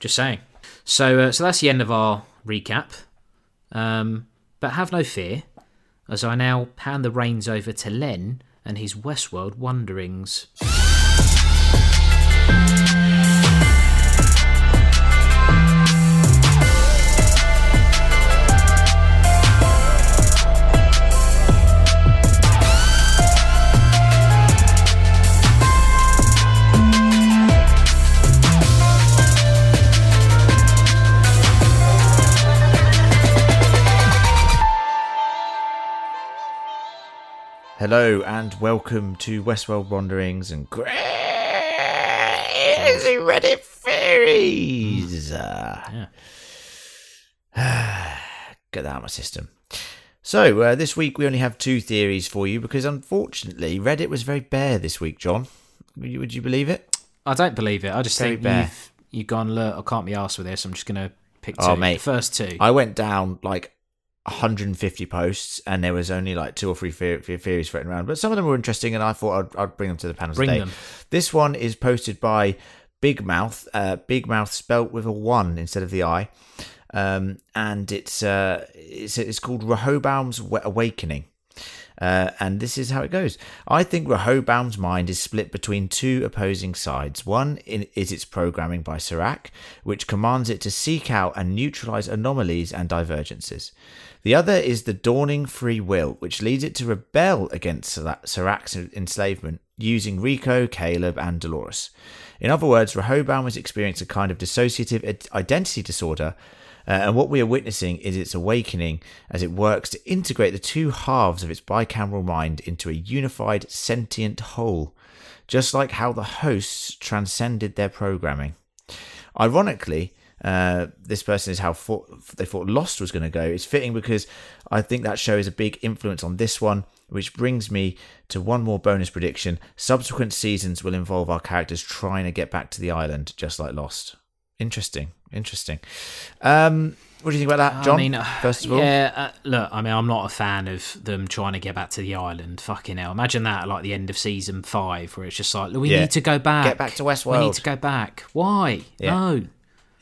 just saying. So uh, so that's the end of our recap. Um, but have no fear, as I now hand the reins over to Len and his Westworld wanderings. Hello and welcome to Westworld Wanderings and Crazy Reddit Fairies. Uh, Get that out of my system. So, uh, this week we only have two theories for you because unfortunately Reddit was very bare this week, John. Would you, would you believe it? I don't believe it. I just Very think bare. you've you've gone. Look, I can't be asked with this. I'm just gonna pick two. Oh, mate. The first two. I went down like 150 posts and there was only like two or three the- the- theories floating around, but some of them were interesting and I thought I'd, I'd bring them to the panel Bring today. them. This one is posted by Big Mouth, uh, Big Mouth spelt with a one instead of the I, um, and it's uh, it's it's called Rehoboam's Awakening. Uh, and this is how it goes. I think Rehoboam's mind is split between two opposing sides. One in, is its programming by Serac, which commands it to seek out and neutralize anomalies and divergences. The other is the dawning free will, which leads it to rebel against Sera- Serac's enslavement using Rico, Caleb, and Dolores. In other words, Rehoboam has experienced a kind of dissociative identity disorder uh, and what we are witnessing is its awakening as it works to integrate the two halves of its bicameral mind into a unified sentient whole, just like how the hosts transcended their programming. Ironically, uh, this person is how they thought Lost was going to go. It's fitting because I think that show is a big influence on this one, which brings me to one more bonus prediction. Subsequent seasons will involve our characters trying to get back to the island, just like Lost. Interesting, interesting. Um, what do you think about that, John? I mean, first of all, yeah. Uh, look, I mean, I'm not a fan of them trying to get back to the island. Fucking hell! Imagine that, like the end of season five, where it's just like, we Yeah. need to go back. Get back to Westworld. We need to go back. Why? Yeah. No,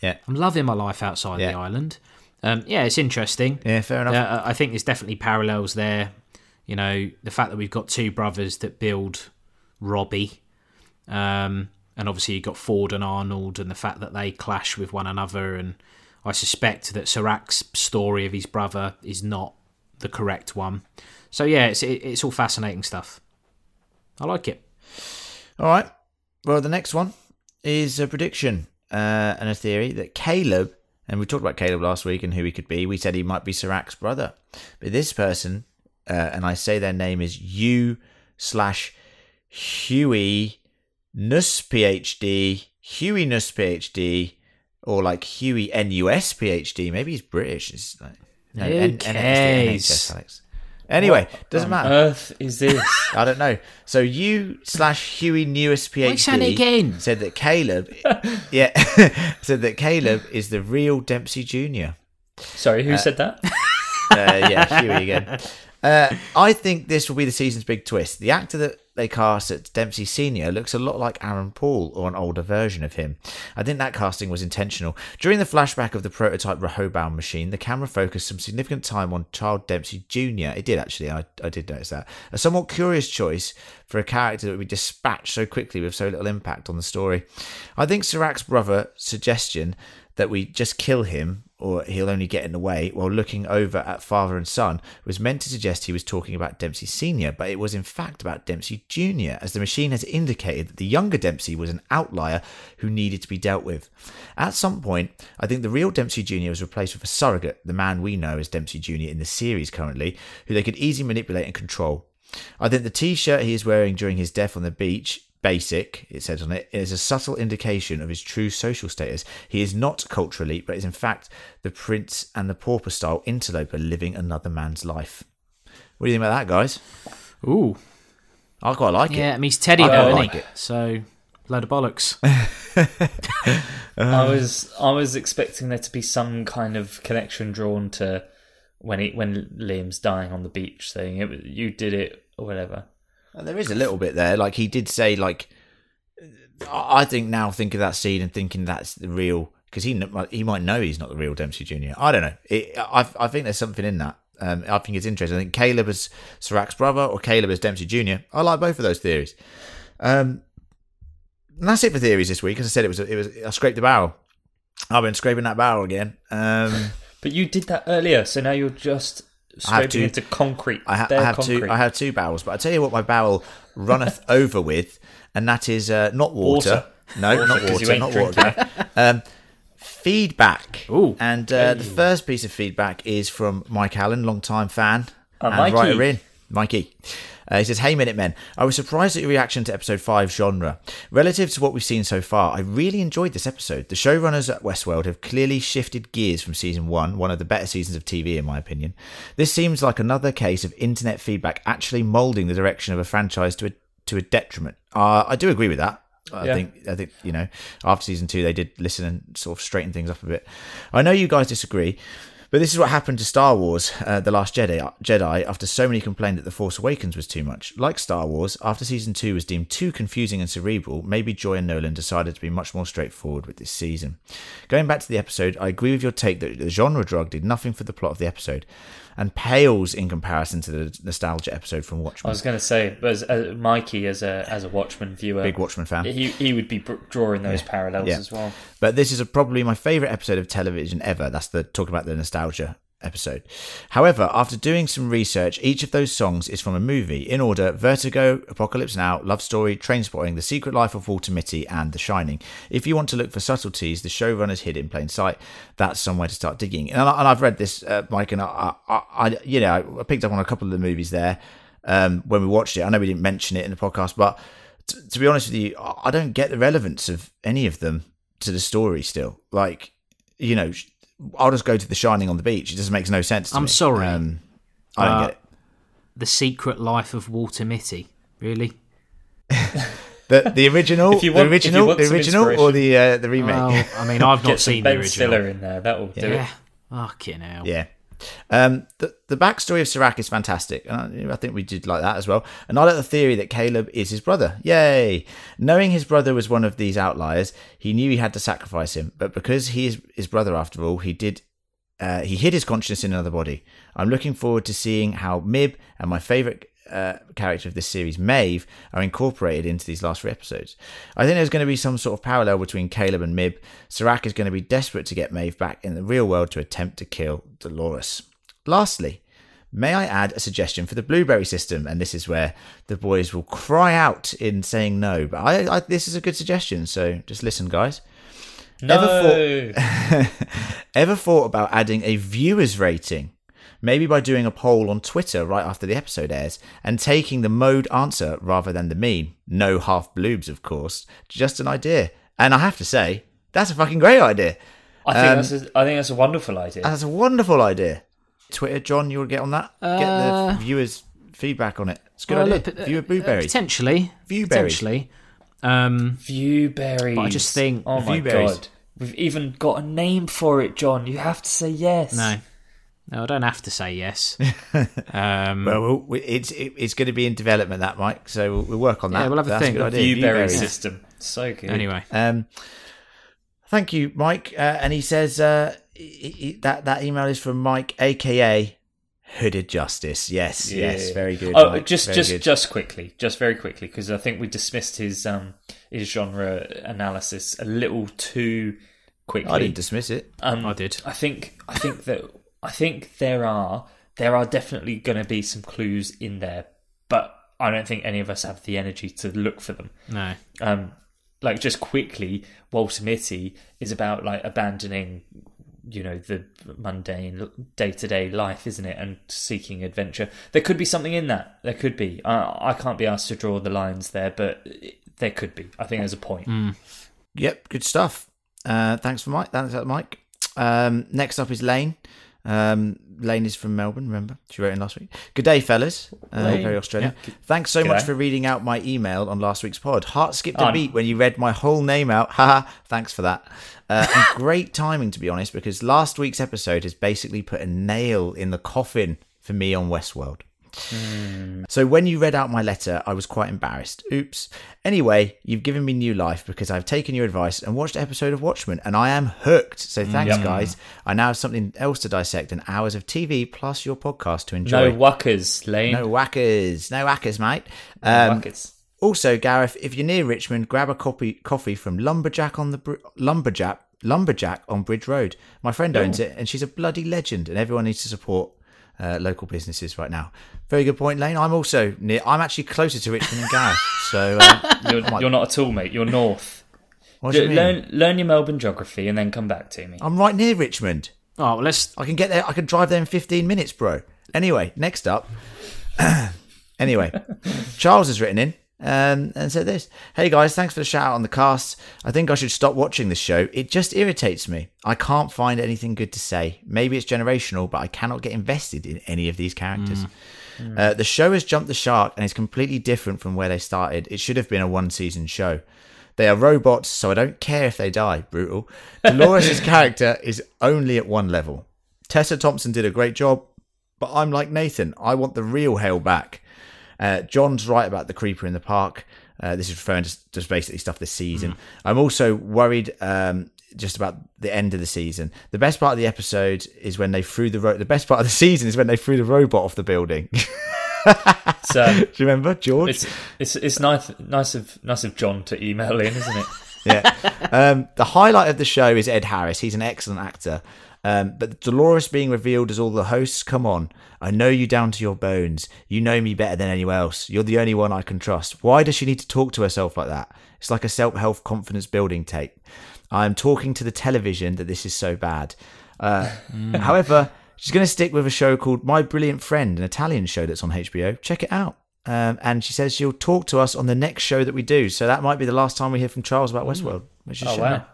yeah, I'm loving my life outside Yeah. the island. Um, yeah, it's interesting. yeah, fair enough. Uh, I think there's definitely parallels there. You know, the fact that we've got two brothers that build Robbie, um, and obviously you've got Ford and Arnold, and the fact that they clash with one another. And I suspect that Serac's story of his brother is not the correct one. So yeah, it's it, it's all fascinating stuff. I like it. All right. Well, the next one is a prediction uh, and a theory that Caleb, and we talked about Caleb last week and who he could be. We said he might be Serac's brother, but this person, uh, and I say their name is U slash Huey Nuss PhD, Huey Nuss PhD, or like Huey NUS PhD. Maybe he's British. It's like, no, N- cares? Alex. Anyway, doesn't on matter. earth is this? I don't know. So you slash Huey newest Why are you saying it PhD again? said that Caleb, yeah, said that Caleb is the real Dempsey Junior. Sorry, who said that? Uh, yeah, Huey again. Uh, I think this will be the season's big twist. The actor that they cast at Dempsey Senior looks a lot like Aaron Paul or an older version of him. I think that casting was intentional. During the flashback of the prototype Rehoboam machine, the camera focused some significant time on Child Dempsey Jr. It did actually, I, I did notice that. A somewhat curious choice for a character that would be dispatched so quickly with so little impact on the story. I think Serac's brother suggestion that we just kill him or he'll only get in the way while looking over at father and son was meant to suggest he was talking about Dempsey Sr., but it was in fact about Dempsey Jr., as the machine has indicated that the younger Dempsey was an outlier who needed to be dealt with. At some point, I think the real Dempsey Jr. was replaced with a surrogate, the man we know as Dempsey Jr. in the series currently, who they could easily manipulate and control. I think the T-shirt he is wearing during his death on the beach, basic, it says on it, is a subtle indication of his true social status. He is not culturally, elite, but is in fact the prince and the pauper style interloper living another man's life. What do you think about that, guys? Ooh, I quite like yeah. it. Yeah, I mean, he's Teddy I though, quite isn't like he? it. So, load of bollocks. I was I was expecting there to be some kind of connection drawn to when he when Liam's dying on the beach, saying it, you did it or whatever. And there is a little bit there. Like he did say, like I think now think of that scene and thinking that's the real because he he might know he's not the real Dempsey Junior. I don't know. It, I I think there's something in that. Um, I think it's interesting. I think Caleb is Serac's brother or Caleb is Dempsey Junior. I like both of those theories. Um, and that's it for theories this week. As I said, it was it was I scraped the barrel. I've been scraping that barrel again. Um, But you did that earlier, so now you're just scraping to- into concrete. I, ha- I have concrete. two. I have two barrels, but I tell you what, my barrel runneth over with, and that is uh, not water. Water. No, not 'cause you water. Not drinking water. um, feedback. Ooh. and uh, the first piece of feedback is from Mike Allen, long-time fan Oh, and Mikey. writer in. Mikey. Uh, he says, Hey, Minutemen. I was surprised at your reaction to episode 5 genre. Relative to what we've seen so far, I really enjoyed this episode. The showrunners at Westworld have clearly shifted gears from season 1, one of the better seasons of TV, in my opinion. This seems like another case of internet feedback actually moulding the direction of a franchise to a, to a detriment. Uh, I do agree with that. I Yeah. think I think you know after season two they did listen and sort of straighten things up a bit. I know you guys disagree, but this is what happened to Star Wars: uh, The Last Jedi. Jedi after so many complained that The Force Awakens was too much. Like Star Wars, after season two was deemed too confusing and cerebral, maybe Joy and Nolan decided to be much more straightforward with this season. Going back to the episode, I agree with your take that the genre drug did nothing for the plot of the episode, and pales in comparison to the nostalgia episode from Watchmen. I was going to say, as, as Mikey as a as a Watchmen viewer, Big Watchmen fan. he he would be br- drawing those parallels Yeah. as well. But this is a, probably my favourite episode of television ever. That's the talking about the nostalgia episode. However, after doing some research, each of those songs is from a movie in order Vertigo, Apocalypse Now, Love Story, Trainspotting, The Secret Life of Walter Mitty, and The Shining. If you want to look for subtleties, the showrunners hid in plain sight. That's somewhere to start digging. And, I, I've read this, uh, Mike, and I, I, I, you know, I picked up on a couple of the movies there um, when we watched it. I know we didn't mention it in the podcast, but t- to be honest with you, I don't get the relevance of any of them to the story still. Like, you know, I'll just go to The Shining on the beach. It just makes no sense to I'm me. sorry. Um, I don't Uh, get it. The Secret Life of Walter Mitty. Really? The, the original, want- the original, the original, or the uh, the remake. Well, I mean, I've not Get some seen the Ben original. Stiller in there. That will do yeah. it. Fucking hell. Yeah. Um, the the backstory of Serac is fantastic, and I, I think we did like that as well. And I like the theory that Caleb is his brother. Yay! Knowing his brother was one of these outliers, he knew he had to sacrifice him. But because he is his brother after all, he did. Uh, he hid his consciousness in another body. I'm looking forward to seeing how Mib and my favorite uh, character of this series, Maeve, are incorporated into these last three episodes. I think there's going to be some sort of parallel between Caleb and Mib. Serac is going to be desperate to get Maeve back in the real world to attempt to kill Dolores. Lastly, may I add a suggestion for the blueberry system? And this is where the boys will cry out in saying no. But I, I this is a good suggestion, so just listen, guys. No, Ever Ever thought about adding a viewers rating? Maybe by doing a poll on Twitter right after the episode airs and taking the mode answer rather than the mean. No half bloobs, of course. Just an idea. And I have to say, that's a fucking great idea. I think Um, that's a, I think that's a wonderful idea. That's a wonderful idea. Twitter, John, you will get on that? get Uh, the viewers' feedback on it. It's a good Well, idea. look, uh, Viewer uh, blueberries. Potentially. Viewberries. Potentially. Um, Viewberries. But I just think- oh my Viewberries. god, we've even got a name for it, John. You have to say yes. no. No, I don't have to say yes. um, well, we'll, we- it's it, it's going to be in development, that Mike. So we'll, we'll work on that. Yeah, we'll have a That's think. good idea. Viewberry Viewberries. system. So good. anyway. Um, thank you, Mike. Uh, and he says uh, he, he- that that email is from Mike, aka Hooded Justice. Yes, yes, very good. Oh, Mike, just very just good. just quickly, just very quickly, because I think we dismissed his um his genre analysis a little too quickly. I didn't dismiss it. Um, I did. I think I think that I think there are there are definitely going to be some clues in there, but I don't think any of us have the energy to look for them. No. Um, like just quickly, Walter Mitty is about like abandoning you know the mundane day to day life, isn't it? And seeking adventure. There could be something in that. There could be. I, I can't be asked to draw the lines there, but there could be. I think there's a point. Yep, good stuff. Uh, thanks for Mike. Thanks, Mike. Um, next up is Lane. Um, Lane is from Melbourne. Remember, she wrote in last week. Good day, fellas. Uh, very Australian. Thanks so much for reading out my email on last week's pod. Heart skipped a Oh, beat when you read my whole name out. Haha. Thanks for that. Uh, and great timing, to be honest, because last week's episode has basically put a nail in the coffin for me on Westworld. So when you read out my letter, I was quite embarrassed. Oops. Anyway, you've given me new life because I've taken your advice and watched an episode of Watchmen, and I am hooked. So thanks, Yum. guys. I now have something else to dissect and hours of TV plus your podcast to enjoy. No wuckers, Lane. No whackers, no whackers, mate. No Um, wuckers. also, Gareth, if you're near Richmond, grab a copy coffee from Lumberjack on the Br- Lumberjack Lumberjack on Bridge Road. My friend owns it, and she's a bloody legend, and everyone needs to support uh, local businesses right now. Very good point, Lane. I'm also near. I'm actually closer to Richmond than Gareth, so uh, You're, you're not at all, mate. You're north. what do you mean? Learn, learn your Melbourne geography and then come back to me. I'm right near Richmond. Oh, well, let's. I can get there. I can drive there in 15 minutes, bro. Anyway, next up. anyway, Charles has written in um, and said this Hey guys, thanks for the shout out on the cast. I think I should stop watching this show. It just irritates me. I can't find anything good to say. Maybe it's generational, but I cannot get invested in any of these characters. Uh, the show has jumped the shark and is completely different from where they started. It should have been a one season show. They are robots, so I don't care if they die. Brutal. Dolores' character is only at one level. Tessa Thompson did a great job, but I'm like Nathan. I want the real Hale back. Uh, John's right about the creeper in the park. Uh, this is referring to just basically stuff this season. I'm also worried um, just about the end of the season. The best part of the episode is when they threw the ro- the best part of the season is when they threw the robot off the building. So Do you remember, George? it's it's it's nice nice of nice of John to email in, isn't it? yeah. Um, the highlight of the show is Ed Harris. He's an excellent actor. Um, but Dolores being revealed as all the hosts, come on. I know you down to your bones. You know me better than anyone else. You're the only one I can trust. Why does she need to talk to herself like that? It's like a self help confidence building tape. I'm talking to the television that this is so bad. Uh, However, she's going to stick with a show called My Brilliant Friend, an Italian show that's on HBO. Check it out. Um, and she says she'll talk to us on the next show that we do. So that might be the last time we hear from Charles about Westworld. Which is Oh shame. wow.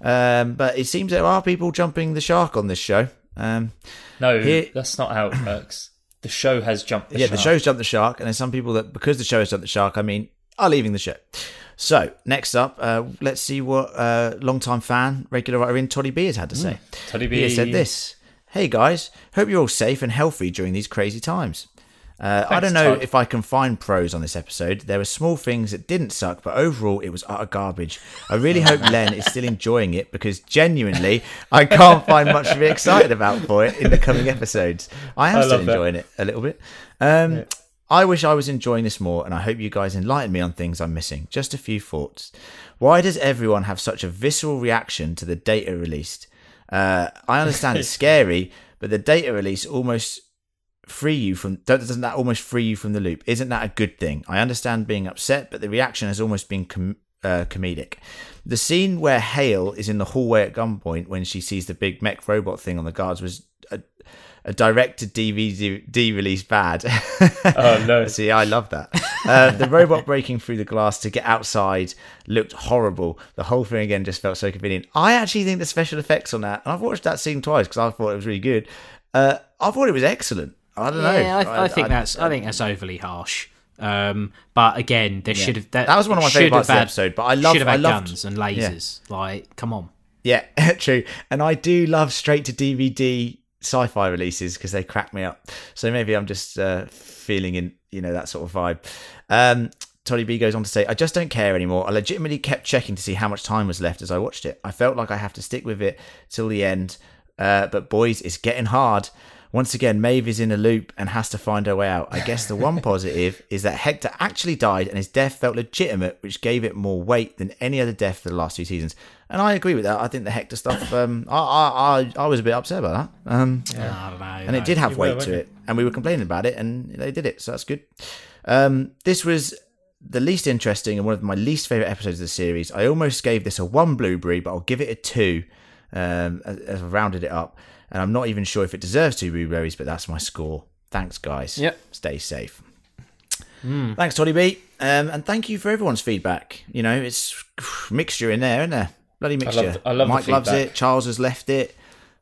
Um, but it seems there are people jumping the shark on this show. Um, No, Here- that's not how it works. The show has jumped. The yeah, shark. the show's jumped the shark, and there's some people that because the show has jumped the shark, I mean, are leaving the show. So next up, uh, let's see what uh, long-time fan, regular writer in Toddy B has had to say. Toddy He has B. said this: "Hey guys, hope you're all safe and healthy during these crazy times." Uh, I don't know Todd. if I can find pros on this episode. There were small things that didn't suck, but overall it was utter garbage. I really hope Len is still enjoying it because genuinely I can't find much to be excited about for it in the coming episodes. I am I still love that. enjoying it a little bit. Um, I wish I was enjoying this more, and I hope you guys enlighten me on things I'm missing. Just a few thoughts. Why does everyone have such a visceral reaction to the data released? Uh, I understand it's scary, but the data release almost free you from doesn't that almost free you from the loop isn't that a good thing i understand being upset but the reaction has almost been com- uh, comedic the scene where hale is in the hallway at gunpoint when she sees the big mech robot thing on the guards was a, a direct to dvd release bad Oh no. See, I love that. Uh, the robot breaking through the glass to get outside looked horrible. The whole thing again just felt so convenient. I actually think the special effects on that, and I've watched that scene twice because I thought it was really good. Uh, I thought it was excellent. I don't know. Yeah, I, I think that's I think that's overly harsh. Um, but again, there should have that, That was one of my favourite parts of the episode, but I love- should have I loved- guns and lasers. Like, come on. Yeah, true. And I do love straight to DVD sci-fi releases because they crack me up. So maybe I'm just uh, feeling in, you know, that sort of vibe. Um, Toddy B goes on to say, I just don't care anymore. I legitimately kept checking to see how much time was left as I watched it. I felt like I have to stick with it till the end. Uh, but boys, it's getting hard. Once again, Maeve is in a loop and has to find her way out. I guess the one positive is that Hector actually died and his death felt legitimate, which gave it more weight than any other death for the last two seasons. And I agree with that. I think the Hector stuff, um, I, I, I, I was a bit upset about that. Um, I don't know. and it did have You weight to it, and we were complaining about it, and they did it, so that's good. Um, this was the least interesting and one of my least favorite episodes of the series. I almost gave this a one blueberry, but I'll give it a two. Um, as- as I've rounded it up, and I'm not even sure if it deserves two blueberries, but that's my score. Thanks, guys. Yep. Stay safe. Thanks, Toddy B. Um, and thank you for everyone's feedback. You know, it's mixture in there, isn't there? Bloody mixture. I love the Mike loves it. Charles has left it.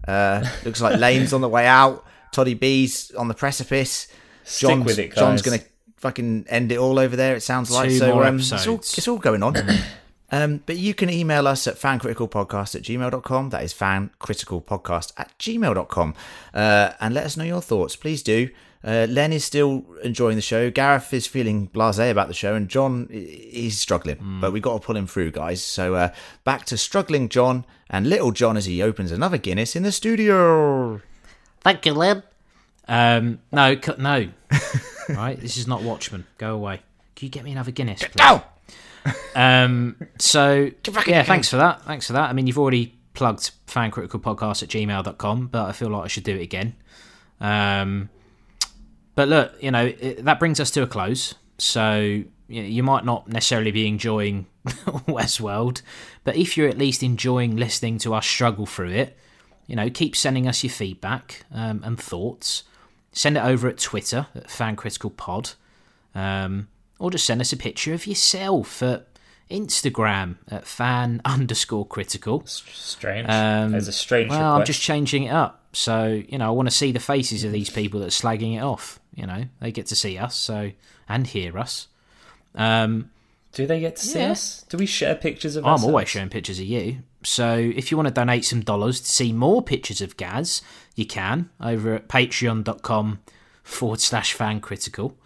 Uh, looks like Lane's on the way out. Toddy B's on the precipice. Stick John's, with it, guys. John's going to fucking end it all over there. It sounds like Two so. more um, it's all it's all going on. um, but you can email us at fancriticalpodcast at gmail.com. That is fancriticalpodcast at gmail.com. Uh, and let us know your thoughts. Please do. Uh, Len is still enjoying the show. Gareth is feeling blasé about the show, and John is he's struggling. But we got to pull him through, guys. So uh, back to struggling John and little John as he opens another Guinness in the studio. Thank you, Len. Um, no, cu- no. right, this is not Watchmen. Go away. Can you get me another Guinness, please? Ow! Um, so yeah, thanks for that. Thanks for that. I mean, you've already plugged fancriticalpodcast at gmail.com, but I feel like I should do it again. Um, but look, you know, it, that brings us to a close. So you, know, you might not necessarily be enjoying Westworld, but if you're at least enjoying listening to us struggle through it, you know, keep sending us your feedback um, and thoughts. Send it over at Twitter at fancriticalpod. Um, or just send us a picture of yourself at Instagram at fan underscore critical. Strange. Um, There's a strange Well, I'm just changing it up. So, you know, I want to see the faces of these people that are slagging it off. You know, they get to see us so and hear us. Um, Do they get to see Yeah. us? Do we share pictures of I'm ourselves? always showing pictures of you. So if you want to donate some dollars to see more pictures of Gaz, you can over at patreon.com forward slash fan critical.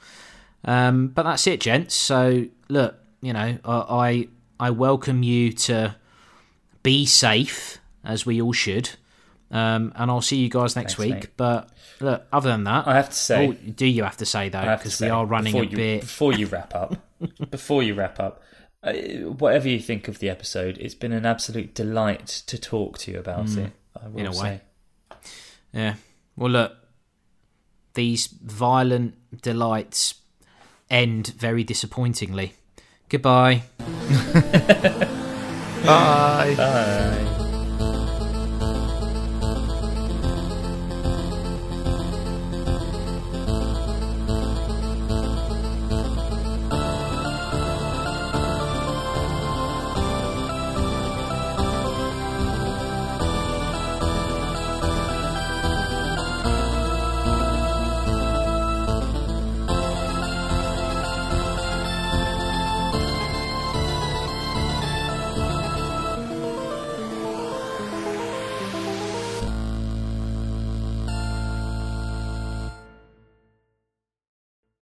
Um, but that's it, gents. So look, you know, I, I I welcome you to be safe as we all should. Um, and I'll see you guys next Thanks, week. mate. But look, other than that, I have to say- oh, do you have to say though? I have to Because we are running a you, bit. Before you wrap up, before you wrap up, uh, whatever you think of the episode, it's been an absolute delight to talk to you about it. I will in a say. way. Yeah. Well, look, these violent delights end very disappointingly. Goodbye. Bye. Bye.